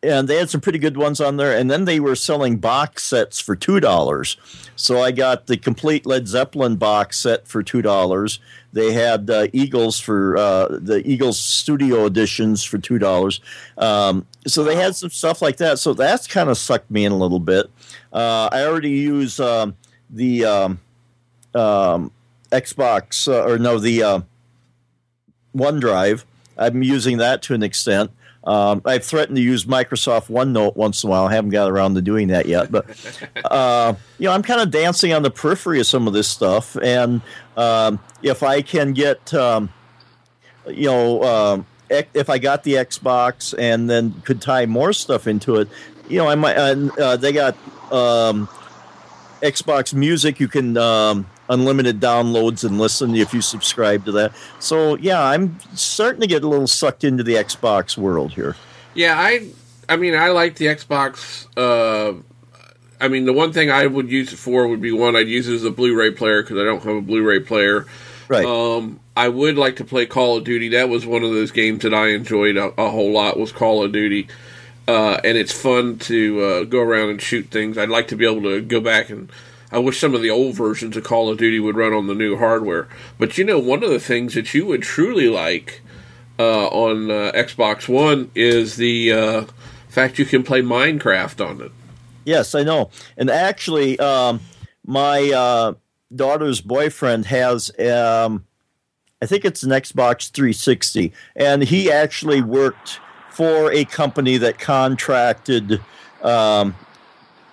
and they had some pretty good ones on there. And then they were selling box sets for two dollars. So I got the complete Led Zeppelin box set for two dollars. They had uh, Eagles for uh, the Eagles studio editions for two dollars. Um, so they had some stuff like that. So that's kind of sucked me in a little bit. Uh, I already use um, the um, um Xbox uh, or no the uh, OneDrive. I'm using that to an extent. Um, I've threatened to use Microsoft OneNote once in a while. I haven't got around to doing that yet, but uh, you know, I'm kind of dancing on the periphery of some of this stuff. And um, if I can get, um, you know, uh, if I got the Xbox and then could tie more stuff into it, you know, I might. Uh, they got um, Xbox Music. You can um, unlimited downloads and listen if you subscribe to that. So yeah, I'm starting to get a little sucked into the Xbox world here. Yeah, I I mean I like the Xbox. Uh, I mean the one thing I would use it for would be one I'd use it as a Blu-ray player because I don't have a Blu-ray player. Right. Um, I would like to play Call of Duty. That was one of those games that I enjoyed a, a whole lot. Was Call of Duty. Uh, and it's fun to uh, go around and shoot things. I'd like to be able to go back and I wish some of the old versions of Call of Duty would run on the new hardware. But you know, one of the things that you would truly like uh, on uh, Xbox One is the uh, fact you can play Minecraft on it. Yes, I know. And actually, um, my uh, daughter's boyfriend has, um, I think it's an Xbox 360, and he actually worked for a company that contracted. Um,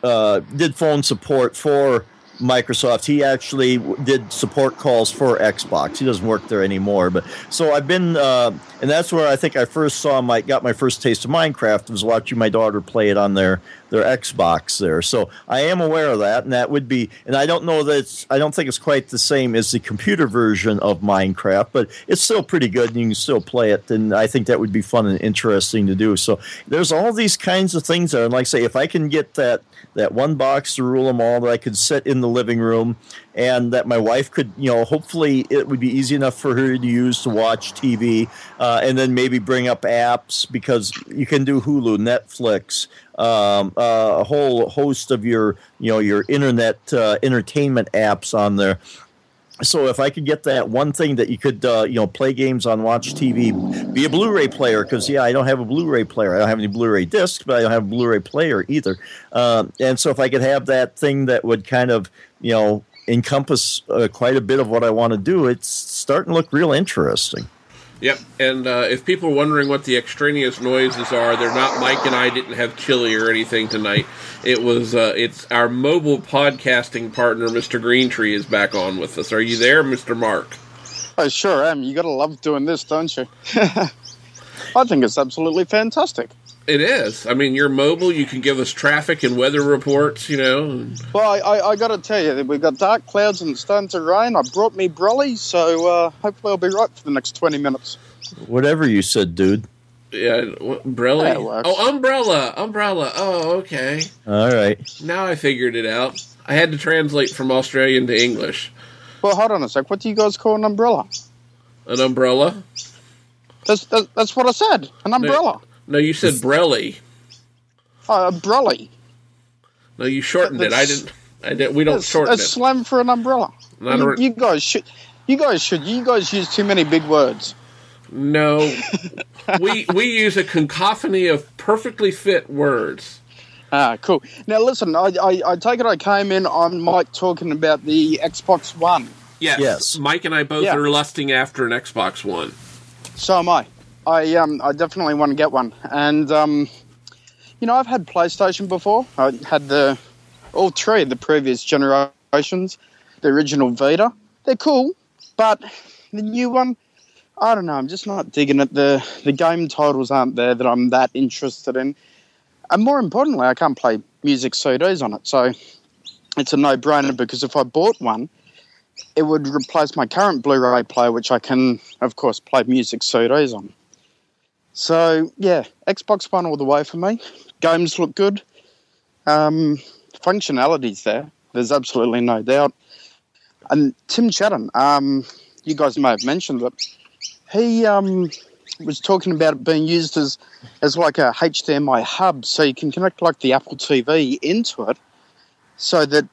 uh, did phone support for Microsoft. He actually did support calls for Xbox. He doesn't work there anymore. But so I've been, uh, and that's where I think I first saw my got my first taste of Minecraft was watching my daughter play it on their their Xbox there. So I am aware of that, and that would be, and I don't know that it's, I don't think it's quite the same as the computer version of Minecraft, but it's still pretty good, and you can still play it. And I think that would be fun and interesting to do. So there's all these kinds of things there, and like I say, if I can get that that one box to rule them all that I could sit in the living room and that my wife could, you know, hopefully it would be easy enough for her to use to watch TV uh, and then maybe bring up apps because you can do Hulu, Netflix, um, uh, a whole host of your, you know, your internet uh, entertainment apps on there. So if I could get that one thing that you could, uh, you know, play games on Watch TV, be a Blu-ray player, because yeah, I don't have a Blu-ray player. I don't have any Blu-ray discs, but I don't have a Blu-ray player either. Um, and so if I could have that thing that would kind of, you know, encompass uh, quite a bit of what I want to do, it's starting to look real interesting. Yep. And uh, if people are wondering what the extraneous noises are, they're not Mike and I didn't have chili or anything tonight. It was uh, it's our mobile podcasting partner, Mr. Greentree, is back on with us. Are you there, Mr. Mark? I sure am. You got to love doing this, don't you? I think it's absolutely fantastic. It is. I mean, you're mobile. You can give us traffic and weather reports. You know. Well, I, I, I got to tell you, we've got dark clouds and starting to rain. I brought me brolly, so uh, hopefully I'll be right for the next twenty minutes. Whatever you said, dude. Yeah, what, umbrella. Oh, umbrella, umbrella. Oh, okay. All right. Now I figured it out. I had to translate from Australian to English. Well, hold on a sec. What do you guys call an umbrella? An umbrella. That's that's, that's what I said. An umbrella. No, you said brelly. Uh, a brolly. No, you shortened it. I didn't. I didn't. We don't That's shorten a it. slam for an umbrella. You, a- you guys should. You guys should. You guys use too many big words. No, we we use a cacophony of perfectly fit words. Ah, cool. Now listen, I, I, I take it I came in on Mike talking about the Xbox One. Yes, Yes. Mike and I both Yeah. are lusting after an Xbox One. So am I. I um I definitely want to get one, and um, you know I've had PlayStation before. I had the all three of the previous generations, the original Vita. They're cool, but the new one, I don't know. I'm just not digging it. the The game titles aren't there that I'm that interested in, and more importantly, I can't play music CDs on it. So it's a no brainer because if I bought one, it would replace my current Blu-ray player, which I can, of course, play music CDs on. So yeah, Xbox One all the way for me. Games look good. Um, functionality's there. There's absolutely no doubt. And Tim Chaten, um, you guys may have mentioned it. He um, was talking about it being used as as like a HDMI hub, so you can connect like the Apple TV into it, so that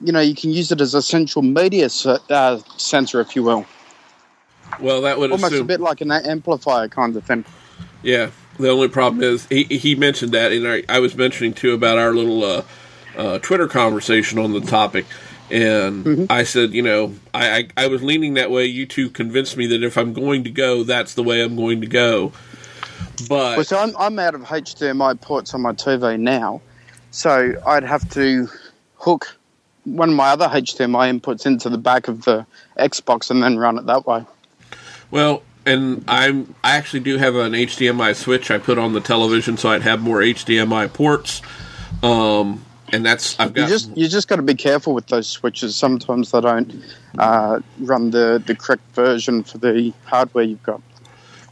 you know you can use it as a central media se- uh, sensor, if you will, Well, that would almost a bit like an amplifier kind of thing. Yeah. The only problem is he he mentioned that, and I, I was mentioning too about our little uh, uh, Twitter conversation on the topic. And Mm-hmm. I said, you know, I, I I was leaning that way. You two convinced me that if I'm going to go, that's the way I'm going to go. But Well, so I'm, I'm out of HDMI ports on my TV now, so I'd have to hook one of my other HDMI inputs into the back of the Xbox and then run it that way. Well, and I'm I actually do have an HDMI switch I put on the television so I'd have more HDMI ports. Um, and that's I've You got just you just got to be careful with those switches. Sometimes they don't uh, run the, the correct version for the hardware you've got.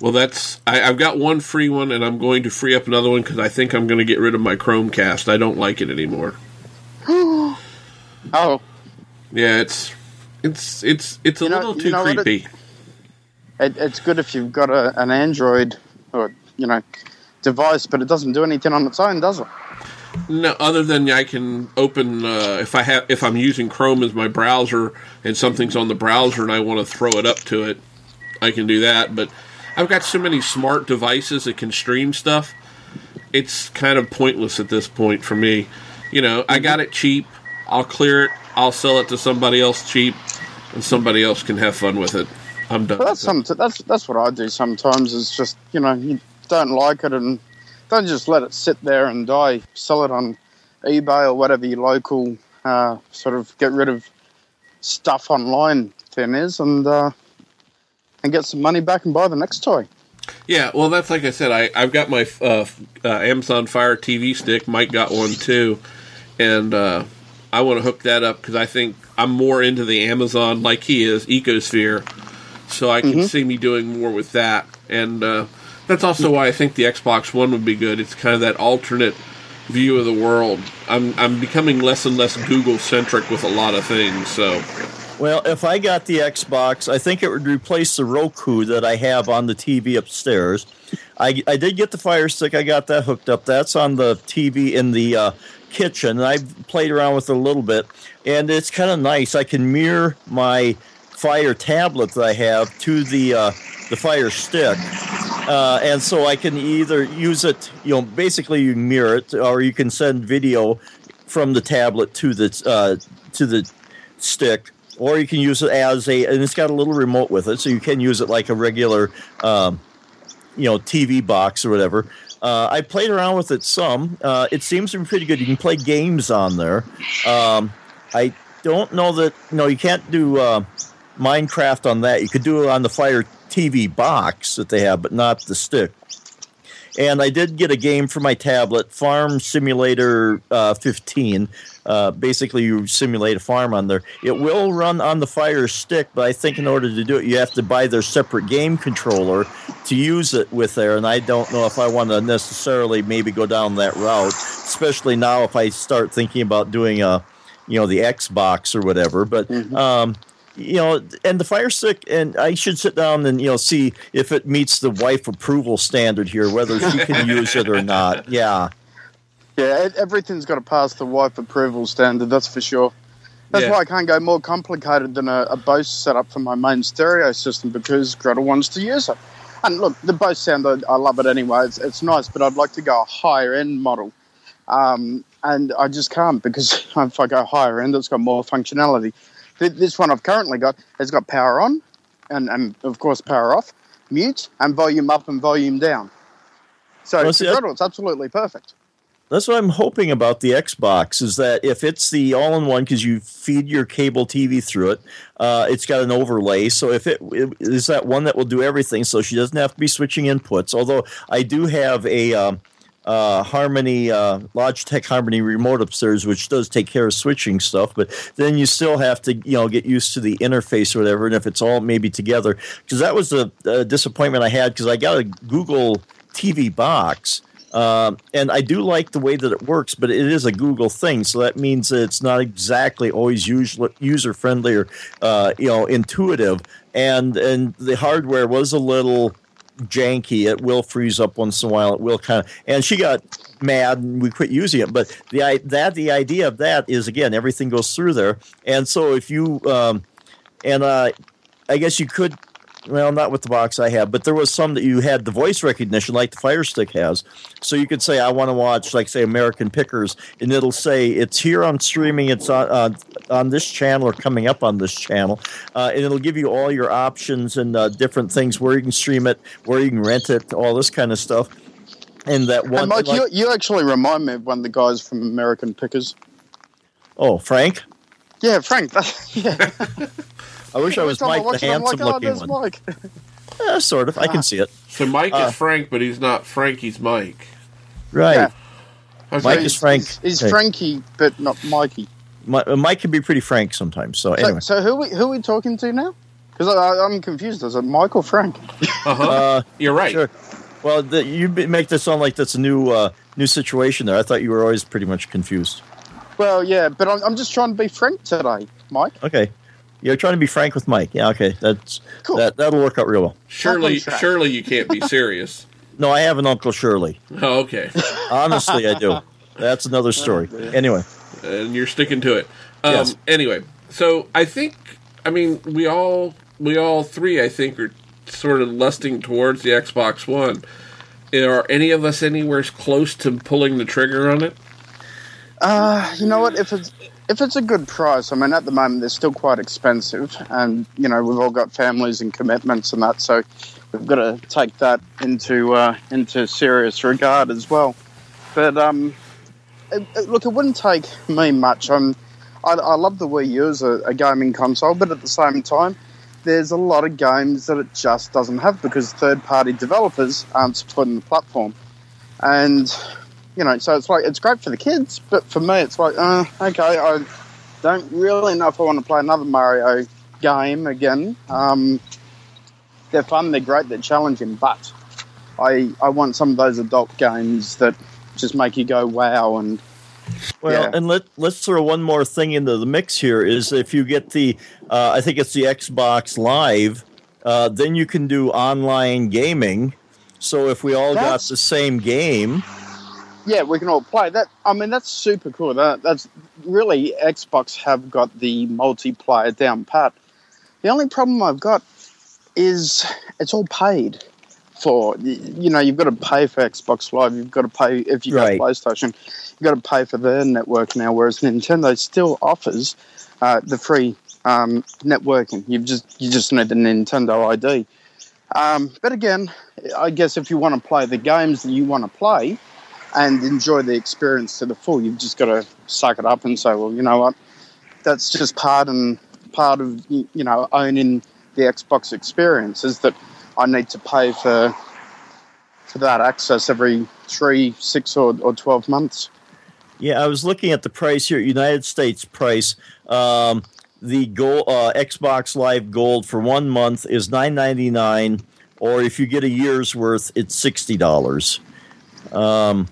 well that's I, I've got one free one and I'm going to free up another one because I think I'm going to get rid of my Chromecast. I don't like it anymore. Oh, Yeah, it's it's it's it's a You know- little you too know what it- creepy. It, it's good if you've got a, an Android or you know device, but it doesn't do anything on its own, does it? No, other than I can open uh, if I have if I'm using Chrome as my browser and something's on the browser and I want to throw it up to it, I can do that. But I've got so many smart devices that can stream stuff. It's kind of pointless at this point for me. You know, I got it cheap. I'll clear it. I'll sell it to somebody else cheap, and somebody else can have fun with it. I'm done. Well, that's some, that's that's what I do sometimes. Is just you know you don't like it and don't just let it sit there and die. Sell it on eBay or whatever your local uh, sort of get rid of stuff online thing is, and uh, and get some money back and buy the next toy. Yeah, well, that's like I said. I I've got my uh, uh, Amazon Fire TV stick. Mike got one too, and uh, I want to hook that up because I think I'm more into the Amazon like he is Ecosphere, so I can see me doing more with that. And uh, that's also why I think the Xbox One would be good. It's kind of that alternate view of the world. I'm I'm becoming less and less Google centric with a lot of things. So Well, if I got the Xbox, I think it would replace the Roku that I have on the TV upstairs. I, I did get the Fire Stick. I got that hooked up. That's on the TV in the uh, kitchen. And I've played around with it a little bit, and it's kind of nice. I can mirror my Fire tablet that I have to the uh, the Fire Stick, uh, and so I can either use it. You know, basically you mirror it, or you can send video from the tablet to the uh, to the stick, or you can use it as a, and it's got a little remote with it, so you can use it like a regular, um, you know, TV box or whatever. Uh, I played around with it some. Uh, it seems to be pretty good. You can play games on there. Um, I don't know that. No, you can't do uh, Minecraft on that. You could do it on the Fire TV box that they have, but not the stick. And I did get a game for my tablet, Farm Simulator uh, 15. Uh, basically, you simulate a farm on there. It will run on the Fire Stick, but I think in order to do it, you have to buy their separate game controller to use it with there. And I don't know if I want to necessarily maybe go down that route, especially now if I start thinking about doing a, you know, the Xbox or whatever. But um, you know, and the Fire Stick, and I should sit down and you know see if it meets the wife approval standard here, whether she can use it or not. Yeah. Yeah, everything's got to pass the wife approval standard, that's for sure. That's Yeah. why I can't go more complicated than a, a Bose setup for my main stereo system because Gretel wants to use it. And look, the Bose sound, I, I love it anyway. It's, it's nice, but I'd like to go a higher end model. Um, and I just can't because if I go higher end, it's got more functionality. Th- This one I've currently got has got power on and, and of course, power off, mute, and volume up and volume down. So Well, see, that- it's absolutely perfect. That's what I'm hoping about the Xbox is that if it's the all-in-one because you feed your cable TV through it, uh, it's got an overlay. So if it, it is that one that will do everything, so she doesn't have to be switching inputs. Although I do have a um, uh, Harmony uh, Logitech Harmony remote upstairs, which does take care of switching stuff. But then you still have to you know get used to the interface or whatever. And if it's all maybe together, because that was the uh, disappointment I had because I got a Google TV box. Um, and I do like the way that it works, but it is a Google thing, so that means that it's not exactly always user friendly or uh, you know intuitive. And and the hardware was a little janky. It will freeze up once in a while. It will kind of. And she got mad, and we quit using it. But the that the idea of that is again everything goes through there, and so if you um, and uh, I guess you could well, not with the box I have, but there was some that you had the voice recognition, like the Fire Stick has. So you could say, "I want to watch, like, say, American Pickers," and it'll say it's here on streaming, it's on uh, on this channel or coming up on this channel, uh, and it'll give you all your options and uh, different things where you can stream it, where you can rent it, all this kind of stuff. And that one, And Mike, like- you, you actually remind me of one of the guys from American Pickers. oh, Frank, Yeah, Frank. Yeah. I wish I was time Mike, the handsome like, oh, looking there's one. Mike. Eh, sort of, I can see it. So Mike Uh, is Frank, but he's not Frank. He's Mike. Right. Yeah. I was Mike is Frank. He's, he's Frankie, but not Mikey. Mi- Mike can be pretty frank sometimes. So So, anyway, so who we, who are we talking to now? Because I'm confused. Is it Mike or Frank? uh-huh. uh, You're right. Sure. Well, the, you make this sound like that's a new uh, new situation there. I thought you were always pretty much confused. Well, yeah, but I'm, I'm just trying to be frank today, Mike. Okay, you're trying to be frank with Mike. Yeah, okay, that's Cool. that that'll work out real well. Surely, Back on track. surely you can't be serious. No, I have an Uncle Shirley. oh, okay, Honestly, I do. That's another story. Anyway, and you're sticking to it. Um, Yes. Anyway, so I think, I mean, we all, we all three, I think, are sort of lusting towards the Xbox One. Are any of us anywhere close to pulling the trigger on it? Uh, you know what? If it's if it's a good price, I mean, at the moment they're still quite expensive, and you know we've all got families and commitments and that, so we've got to take that into uh, into serious regard as well. But um, it, it- look, it wouldn't take me much. I'm, I, I love the Wii U as a, a gaming console, but at the same time, there's a lot of games that it just doesn't have because third-party developers aren't supporting the platform, and you know, so it's like it's great for the kids, but for me, it's like, uh, okay, I don't really know if I want to play another Mario game again. Um, they're fun, they're great, they're challenging, but I I want some of those adult games that just make you go wow and well, Yeah. and let let's throw one more thing into the mix here. Is if you get the, uh, I think it's the Xbox Live, uh, then you can do online gaming. So if we all got the same game, yeah, we can all play that. I mean, that's super cool. That that's really Xbox have got the multiplayer down pat. The only problem I've got is it's all paid for. You know, you've got to pay for Xbox Live. You've got to pay if you Right. got PlayStation. You've got to pay for their network now. Whereas Nintendo still offers uh, the free um, networking. You've just you just need a Nintendo ID. Um, but again, I guess if you want to play the games that you want to play and enjoy the experience to the full, you've just got to suck it up and say, well, you know what, that's just part and part of you know owning the Xbox experience is that I need to pay for for that access every three, six, or, or twelve months. Yeah, I was looking at the price here, United States price. Um, the gold, uh, Xbox Live Gold for one month is nine ninety nine, or if you get a year's worth, it's sixty dollars. Um,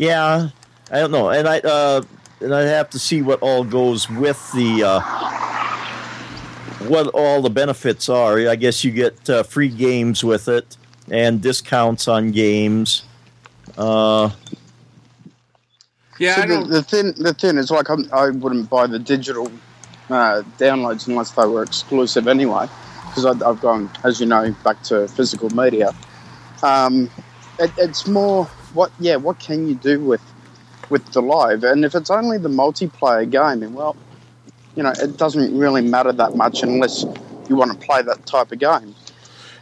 yeah, I don't know, and I uh, and I have to see what all goes with the uh, what all the benefits are. I guess you get uh, free games with it and discounts on games. Uh, Yeah, So I the, don't. the thing, the thing is, like, I'm, I wouldn't buy the digital uh, downloads unless they were exclusive anyway, because I've gone, as you know, back to physical media. Um, it, it's more what, yeah, what can you do with with the live? And if it's only the multiplayer game, then well, you know, it doesn't really matter that much unless you want to play that type of game.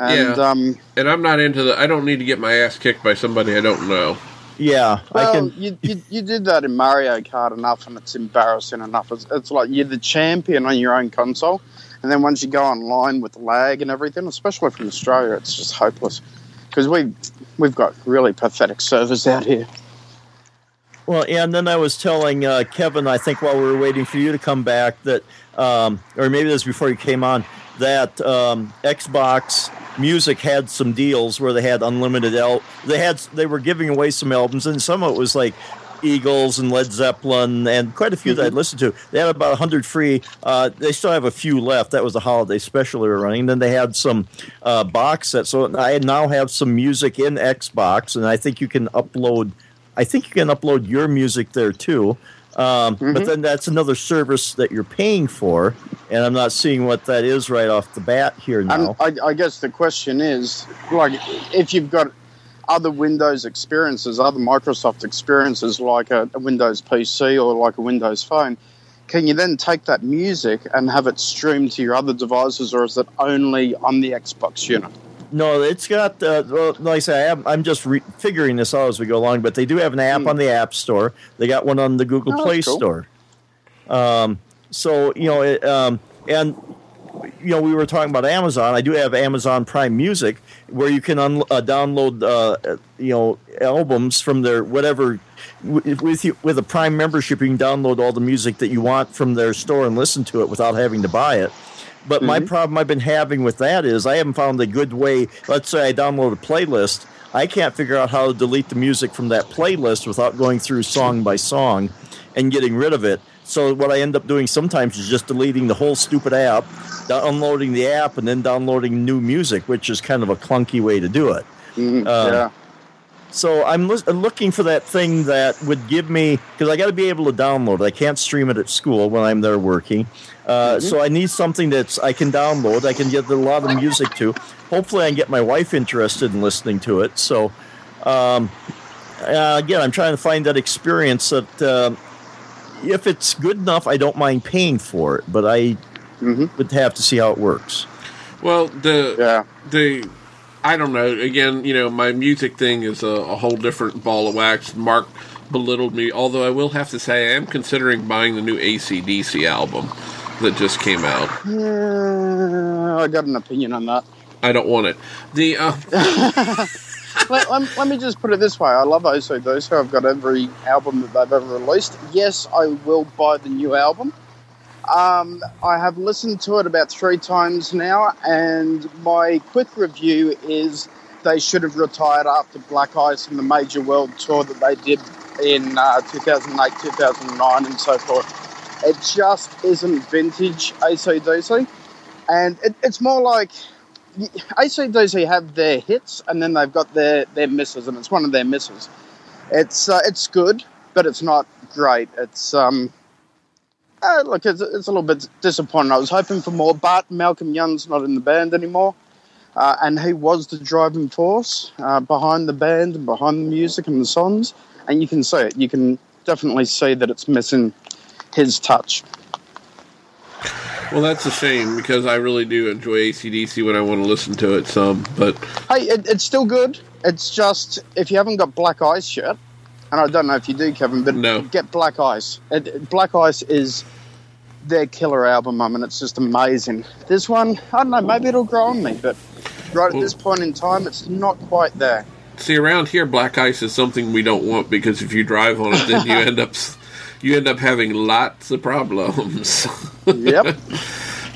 And Yeah. um, And I'm not into the. I don't need to get my ass kicked by somebody I don't know. yeah, Well, I can. you, you you did that in Mario Kart enough, and it's embarrassing enough. It's, it's like you're the champion on your own console, and then once you go online with lag and everything, especially from Australia, it's just hopeless because we we've got really pathetic servers out here. Well, and then I was telling uh, Kevin, I think while we were waiting for you to come back, that, um, or maybe this before you came on, that um, Xbox Music had some deals where they had unlimited el- they had they were giving away some albums, and some of it was like Eagles and Led Zeppelin, and quite a few that I'd listened to. They had about hundred free. Uh, they still have a few left. That was a holiday special they were running. Then they had some uh, box sets. So I now have some music in Xbox, and I think you can upload. I think you can upload your music there too. Um, But then that's another service that you're paying for, and I'm not seeing what that is right off the bat here now. I, I guess the question is, like, if you've got other Windows experiences, other Microsoft experiences, like a, a Windows PC or like a Windows phone, can you then take that music and have it streamed to your other devices, or is it only on the Xbox unit? No, it's got. Uh, well, like I say, I am, I'm just re- figuring this out as we go along. But they do have an app on the App Store. They got one on the Google. Oh, Play cool. Store. Um, so you know, it, um, and you know, we were talking about Amazon. I do have Amazon Prime Music, where you can un- uh, download, uh, you know, albums from their whatever. w- With you, with a Prime membership, you can download all the music that you want from their store and listen to it without having to buy it. But my problem I've been having with that is I haven't found a good way. Let's say I download a playlist. I can't figure out how to delete the music from that playlist without going through song by song and getting rid of it. So what I end up doing sometimes is just deleting the whole stupid app, downloading the app, and then downloading new music, which is kind of a clunky way to do it. Mm, Um, yeah. So I'm looking for that thing that would give me because I got to be able to download. it. I can't stream it at school when I'm there working. Uh, So I need something that's I can download. I can get a lot of music to. Hopefully, I can get my wife interested in listening to it. So um, uh, again, I'm trying to find that experience that uh, if it's good enough, I don't mind paying for it. But I Mhm. would have to see how it works. Well, the Yeah. the I don't know. Again, you know, my music thing is a, a whole different ball of wax. Mark belittled me, although I will have to say I am considering buying the new ACDC album that just came out. Yeah, I got an opinion on that. I don't want it. The uh, let, let, let me just put it this way. I love OCD, so I've got every album that they've ever released. Yes, I will buy the new album. Um, I have listened to it about three times now, and my quick review is they should have retired after Black Ice and the major world tour that they did in uh, 2008, 2009, and so forth. It just isn't vintage ACDC, and it, it's more like ACDC have their hits and then they've got their, their misses, and it's one of their misses. It's uh, it's good, but it's not great. It's um, Uh, look, it's, it's a little bit disappointing. I was hoping for more, but Malcolm Young's not in the band anymore. Uh, and he was the driving force uh, behind the band and behind the music and the songs. And you can see it. You can definitely see that it's missing his touch. Well, that's a shame because I really do enjoy ACDC when I want to listen to it some. But Hey, it, it's still good. It's just if you haven't got Black Ice yet, and I don't know if you do, Kevin, but No. get Black Ice. Black Ice is their killer album, I mean, it's just amazing. This one, I don't know, maybe it'll grow on me, but right at this point in time, it's not quite there. see, around here, black ice is something we don't want because if you drive on it, then you end up you end up having lots of problems. Yep.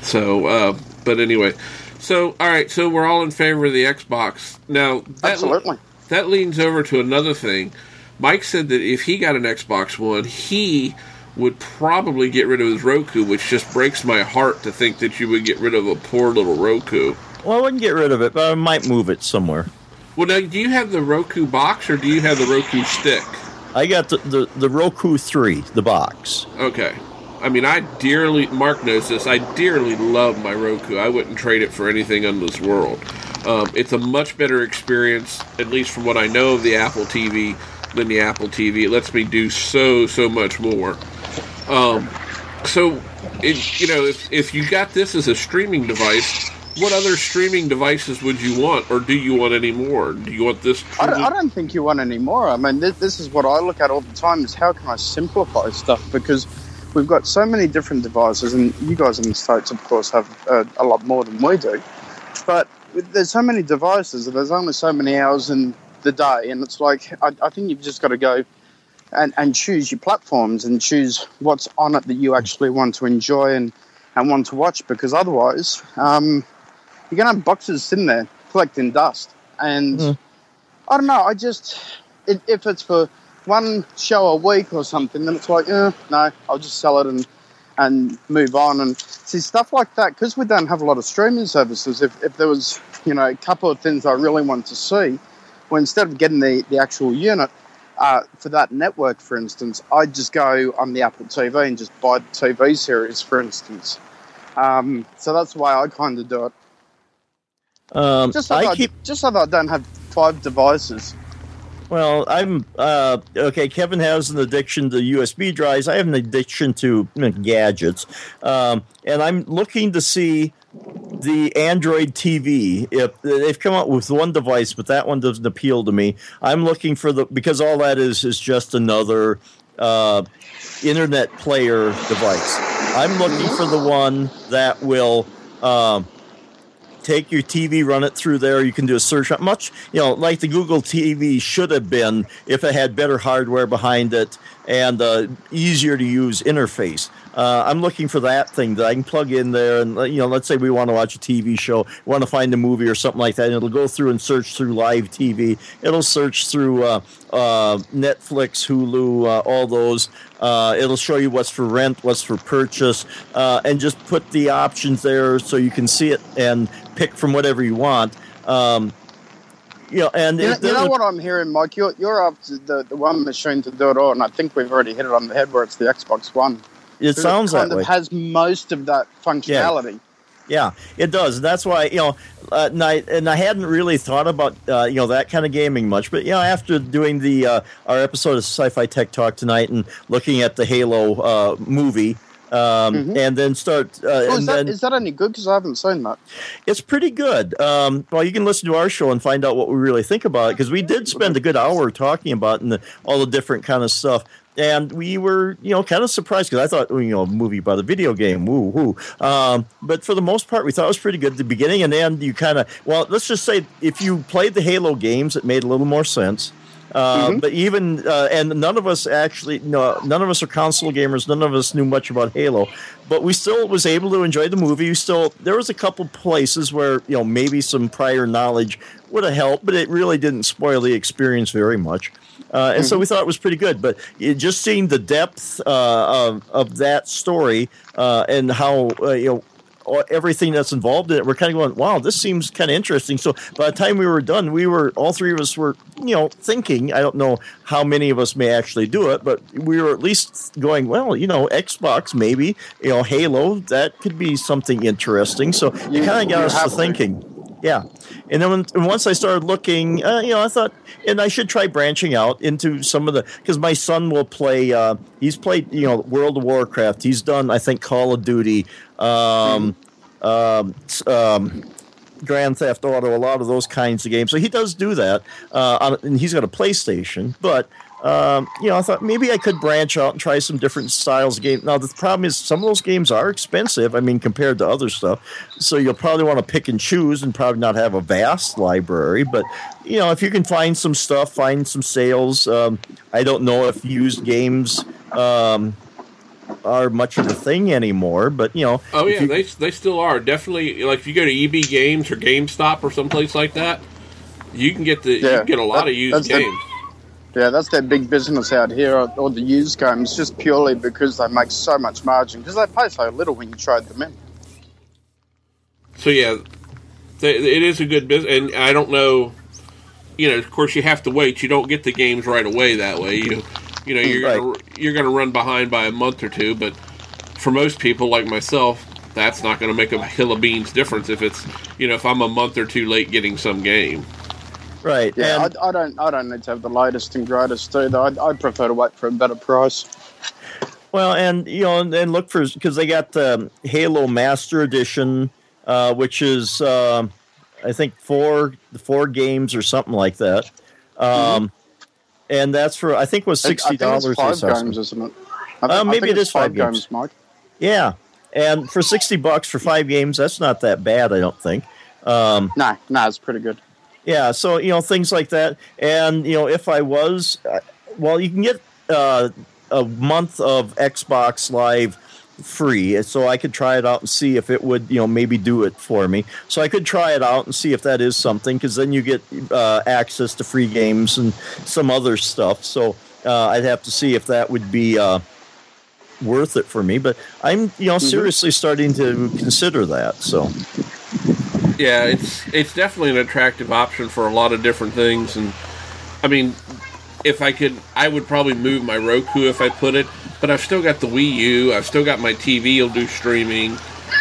So, uh, but anyway, so all right, so we're all in favor of the Xbox now. That, Absolutely. That leans over to another thing. Mike said that if he got an Xbox One, he would probably get rid of his Roku, which just breaks my heart to think that you would get rid of a poor little Roku. Well, I wouldn't get rid of it, but I might move it somewhere. Well, now, do you have the Roku box or do you have the Roku stick? I got the, the, the Roku 3, the box. Okay. I mean, I dearly, Mark knows this, I dearly love my Roku. I wouldn't trade it for anything in this world. Um, it's a much better experience, at least from what I know of the Apple TV, than the Apple TV. It lets me do so, so much more. Um, so, it, you know, if, if you got this as a streaming device, what other streaming devices would you want, or do you want any more? Do you want this? I don't, I don't think you want any more. I mean, this, this is what I look at all the time: is how can I simplify stuff? Because we've got so many different devices, and you guys in the states, of course, have uh, a lot more than we do. But there's so many devices, and there's only so many hours in the day, and it's like I, I think you've just got to go and, and choose your platforms and choose what's on it that you actually want to enjoy and, and want to watch. Because otherwise, um, you're going to have boxes sitting there collecting dust, and I don't know. I just it, if it's for one show a week or something, then it's like, eh, no, I'll just sell it and and move on. And see stuff like that because we don't have a lot of streaming services. If if there was you know a couple of things I really want to see, well, instead of getting the the actual unit. Uh, for that network, for instance, I'd just go on the Apple TV and just buy the TV series, for instance. Um, so that's the way I kind of do it. Um, Just so, I that I just so that I don't have five devices. Well, I'm uh, okay. Kevin has an addiction to USB drives. I have an addiction to gadgets, um, and I'm looking to see the Android TV. If they've come out with one device, but that one doesn't appeal to me. I'm looking for the because all that is is just another uh, internet player device. I'm looking for the one that will. Um, take your TV, run it through there. You can do a search. on Much, you know, like the Google TV should have been if it had better hardware behind it and uh, easier to use interface. Uh, I'm looking for that thing that I can plug in there, and you know, let's say we want to watch a TV show, want to find a movie or something like that, and it'll go through and search through live TV. It'll search through uh, uh, Netflix, Hulu, uh, all those. Uh, it'll show you what's for rent, what's for purchase, uh, and just put the options there so you can see it and pick from whatever you want. Um, you know, and You know, you know what I'm hearing, Mike? You're, you're after the, the one machine to do it all, and I think we've already hit it on the head where it's the Xbox One. It sounds kind that way. has most of that functionality. Yeah, it does. That's why you know, uh, and I and I hadn't really thought about uh, you know that kind of gaming much, but you know, after doing the uh, our episode of Sci-Fi Tech Talk tonight and looking at the Halo uh, movie, um, and then start uh, Oh, is, that, then is that any good? Because I haven't seen that. it's pretty good. Um, well, you can listen to our show and find out what we really think about it because we did spend a good hour talking about and all the different kind of stuff. And we were, you know, kind of surprised because I thought, you know, movie about a video game, woo woo. Um, but for the most part, we thought it was pretty good at the beginning and end. You kind of, well, let's just say if you played the Halo games, it made a little more sense. Uh, But even uh, and none of us actually no none of us are console gamers. None of us knew much about Halo, but we still was able to enjoy the movie. We still there was a couple places where you know maybe some prior knowledge would have helped, but it really didn't spoil the experience very much. Uh, and so we thought it was pretty good. But it, just seeing the depth uh, of of that story uh, and how uh, you know everything that's involved in it, we're kind of going, "Wow, this seems kind of interesting." So by the time we were done, we were all three of us were, you know, thinking. I don't know how many of us may actually do it, but we were at least going, "Well, you know, Xbox maybe, you know, Halo that could be something interesting." So it You- kind of got us to. thinking. Yeah, and then when, once I started looking, uh, you know, I thought, and I should try branching out into some of the because my son will play. Uh, he's played, you know, World of Warcraft. He's done, I think, Call of Duty, um, um, um, Grand Theft Auto, a lot of those kinds of games. So he does do that, uh, on, and he's got a PlayStation. But um, you know, I thought maybe I could branch out and try some different styles of games. Now the problem is some of those games are expensive. I mean, compared to other stuff, so you'll probably want to pick and choose and probably not have a vast library. But you know, if you can find some stuff, find some sales. Um, I don't know if used games. Um, are much of a thing anymore, but you know, Oh yeah, you- they they still are definitely like if you go to EB Games or GameStop or someplace like that, you can get the you Yeah, can get a lot that- of used that's the- games. Yeah, that's their big business out here, or, or the used games, just purely because they make so much margin because they pay so little when you trade them in. So yeah, th- it is a good business, and I don't know. You know, of course, you have to wait. You don't get the games right away that way. You, you know, you're Right. gonna, you're going to run behind by a month or two. But for most people like myself, that's not going to make a hill of beans difference if it's you know if I'm a month or two late getting some game. Right? Yeah, and- I, I don't, I don't need to have the latest and greatest either. I, I prefer to wait for a better price. Well, and you know, and, and look for because they got the Halo Master Edition, uh, which is um I think four four games or something like that, um, and that's for I think was sixty think dollars. five games, isn't it? I, thi- Uh, maybe think it is five games. Mike. Yeah, and for sixty bucks for five games, that's not that bad. I don't think. Um, No, no, it's pretty good. Yeah, so you know things like that, and you know if I was, uh, well, you can get uh, a month of Xbox Live free, so I could try it out and see if it would, you know, maybe do it for me. So I could try it out and see if that is something, because then you get uh, access to free games and some other stuff. So uh, I'd have to see if that would be. Uh, worth it for me but i'm you know seriously starting to consider that so Yeah, it's it's definitely an attractive option for a lot of different things, and I mean, if I could, I would probably move my Roku if I put it, but I've still got the Wii U, I've still got my TV, will do streaming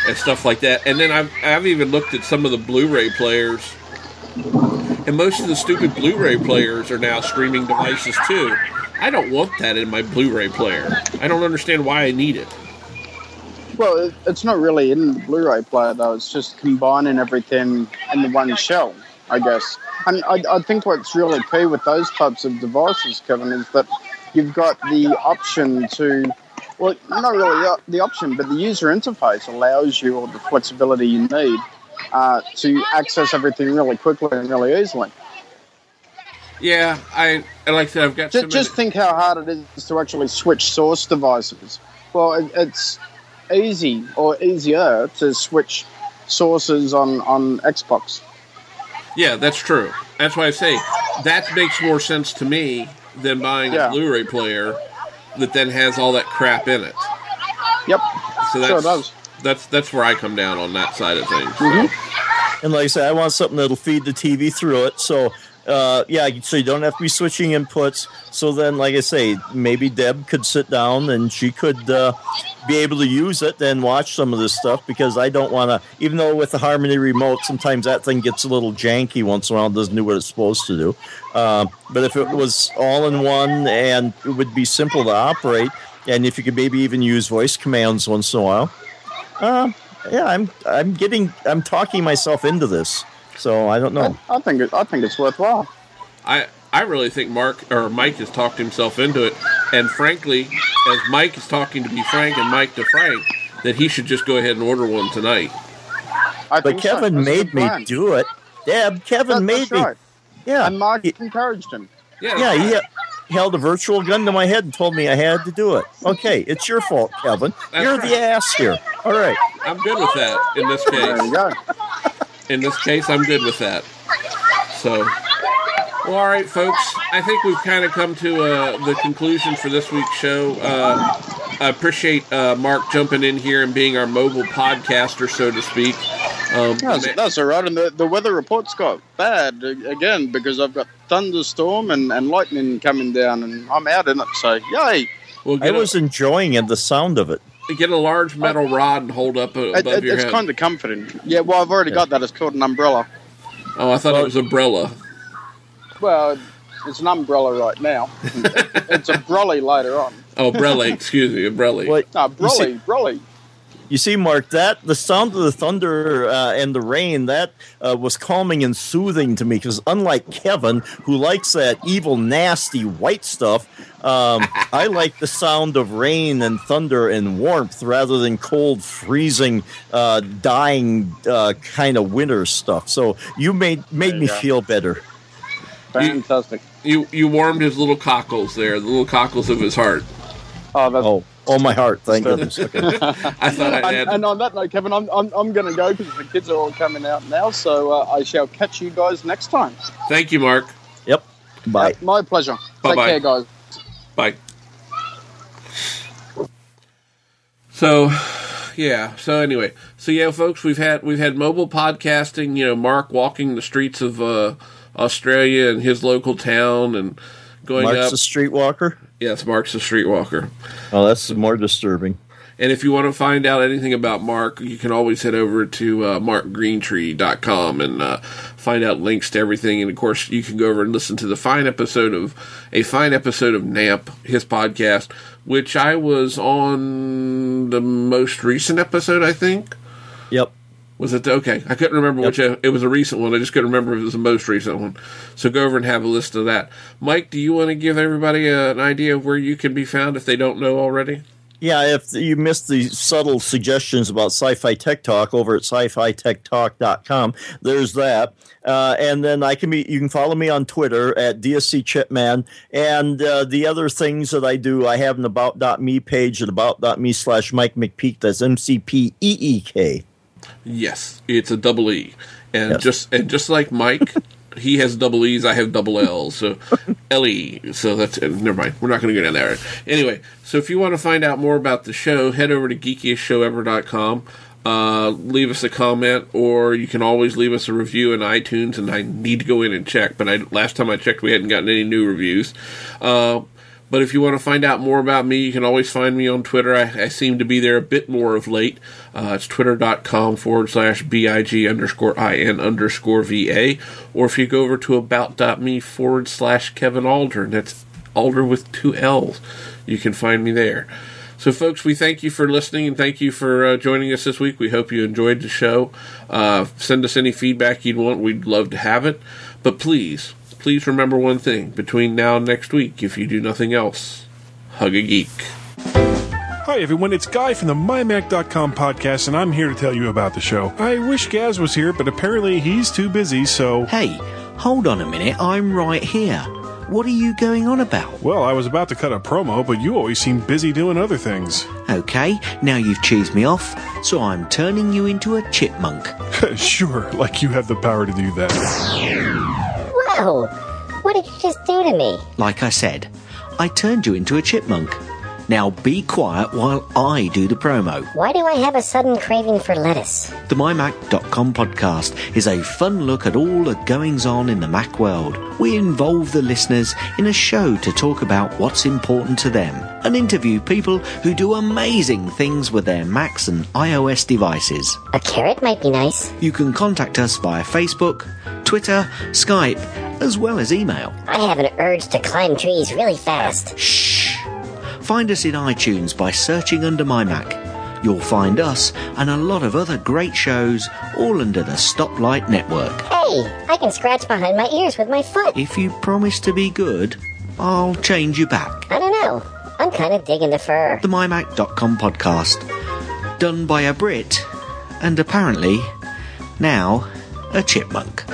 and stuff like that, and then I've I've even looked at some of the Blu-ray players, and most of the stupid Blu-ray players are now streaming devices too. I don't want that in my Blu-ray player. I don't understand why I need it. Well, it's not really in the Blu-ray player though. It's just combining everything in the one shell, I guess. And I, I think what's really key with those types of devices, Kevin, is that you've got the option to, well, not really the- the option, but the user interface allows you all the flexibility you need uh, to access everything really quickly and really easily. Yeah, I like I said, I've got Just, just think how hard it is to actually switch source devices. Well, it, it's easy or easier to switch sources on, on Xbox. Yeah, that's true. That's why I say that makes more sense to me than buying Yeah. a Blu-ray player that then has all that crap in it. Yep, So that's sure does. that's that's where I come down on that side of things. Mhm. So, And like I said, I want something that'll feed the TV through it. So, uh, yeah, so you don't have to be switching inputs. So then, like I say, maybe Deb could sit down and she could uh, be able to use it and watch some of this stuff because I don't want to, even though with the Harmony remote, sometimes that thing gets a little janky once in a while, doesn't do what it's supposed to do. Uh, but if it was all in one and it would be simple to operate, and if you could maybe even use voice commands once in a while, uh, yeah, I'm I'm getting I'm talking myself into this. So I don't know. I, I think it, I think it's worthwhile. I I really think Mark or Mike has talked himself into it, and frankly, as Mike is talking to be Frank and Mike to Frank, that he should just go ahead and order one tonight. I But think so. Kevin made me plan. do it. Deb, Kevin That- made that's me. right. Yeah, And Mark he, encouraged him. Yeah, yeah, he uh, held a virtual gun to my head and told me I had to do it. Okay, it's your fault, Kevin. That's You're right. the ass here. All right. I'm good with that in this There you case. Go. In this case, I'm good with that. So, well, all right, folks. I think we've kind of come to uh, the conclusion for this week's show. Uh, I appreciate uh, Mark jumping in here and being our mobile podcaster, so to speak. Um, That's, that's all right. And the, the weather report's got bad uh, again because I've got thunderstorm and, and lightning coming down, and I'm out in it. So yay! we'll I get, was enjoying it, the sound of it. A, get a large metal rod and hold up above it, your it's head. It's kind of comforting. Yeah, well, I've already got that. It's called an umbrella. oh, I thought it was umbrella. Well, it's an umbrella right now. it's a brolly later on. Oh, brolly. excuse me, Brolly. What No, you see- brolly, brolly. You see, Mark, that the sound of the thunder uh, and the rain that uh, was calming and soothing to me because unlike Kevin, who likes that evil, nasty white stuff, um, I like the sound of rain and thunder and warmth rather than cold, freezing, uh, dying uh, kind of winter stuff. So you made made There me go. feel better. Fantastic. You you warmed his little cockles there, the little cockles of his heart. Oh, that's Oh, oh my heart! Thank goodness. Okay. I thought I'd and, and on that note, Kevin, I'm, I'm, I'm going to go because the kids are all coming out now. So uh, I shall catch you guys next time. Thank you, Mark. Yep. Bye. Uh, my pleasure. Bye-bye. Take care, guys. Bye. So, yeah. So anyway, so yeah, folks, we've had we've had mobile podcasting. You know, Mark walking the streets of uh, Australia and his local town and going Mark's up. a streetwalker. Yes, Mark's a streetwalker. Oh, that's more disturbing. And if you want to find out anything about Mark, you can always head over to uh, markgreentree.com and uh, find out links to everything. And of course, you can go over and listen to the fine episode of a fine episode of NAMP, his podcast, which I was on the most recent episode, I think. Yep. Was it the, okay? I couldn't remember which. uh, It was a recent one. I just couldn't remember if it was the most recent one. So go over and have a list of that. Mike, do you want to give everybody uh, an idea of where you can be found if they don't know already? Yeah, if you missed the subtle suggestions about Sci-Fi Tech Talk over at sci-fi-tech-talk.com, there's that. Uh, and then I can be you can follow me on Twitter at DSC Chipman. And uh, the other things that I do, I have an about.me page at about.me slash Mike McPeek. That's M C P E E K. Yes, it's a double E, and Yes. just and just like Mike, he has double E's. I have double L's. So L E. So that's uh, never mind. We're not going to go down there. Anyway, so if you want to find out more about the show, head over to geekiestshowever.com. Uh, leave us a comment, or you can always leave us a review in iTunes. And I need to go in and check, but I, last time I checked, we hadn't gotten any new reviews. Uh, but if you want to find out more about me, you can always find me on Twitter. I, I seem to be there a bit more of late. Uh, it's twitter.com forward slash BIG underscore IN underscore VA. Or if you go over to about.me forward slash Kevin Alder, and that's Alder with two L's, you can find me there. So, folks, we thank you for listening and thank you for uh, joining us this week. We hope you enjoyed the show. Uh, send us any feedback you'd want. We'd love to have it. But please, please remember one thing between now and next week, if you do nothing else, hug a geek. Hi, everyone. It's Guy from the MyMac.com podcast, and I'm here to tell you about the show. I wish Gaz was here, but apparently he's too busy, so. Hey, hold on a minute, I'm right here. What are you going on about? Well, I was about to cut a promo, but you always seem busy doing other things. Okay, now you've cheesed me off, so I'm turning you into a chipmunk. sure, like you have the power to do that. What did you just do to me? Like I said, I turned you into a chipmunk. Now be quiet while I do the promo. Why do I have a sudden craving for lettuce? The MyMac.com podcast is a fun look at all the goings on in the Mac world. We involve the listeners in a show to talk about what's important to them and interview people who do amazing things with their Macs and iOS devices. A carrot might be nice. You can contact us via Facebook, Twitter, Skype, as well as email. I have an urge to climb trees really fast. Shh! Find us in iTunes by searching under My Mac. You'll find us and a lot of other great shows all under the Stoplight Network. Hey, I can scratch behind my ears with my foot. If you promise to be good, I'll change you back. I don't know. I'm kind of digging the fur. The MyMac.com podcast. Done by a Brit, and apparently, now, a chipmunk.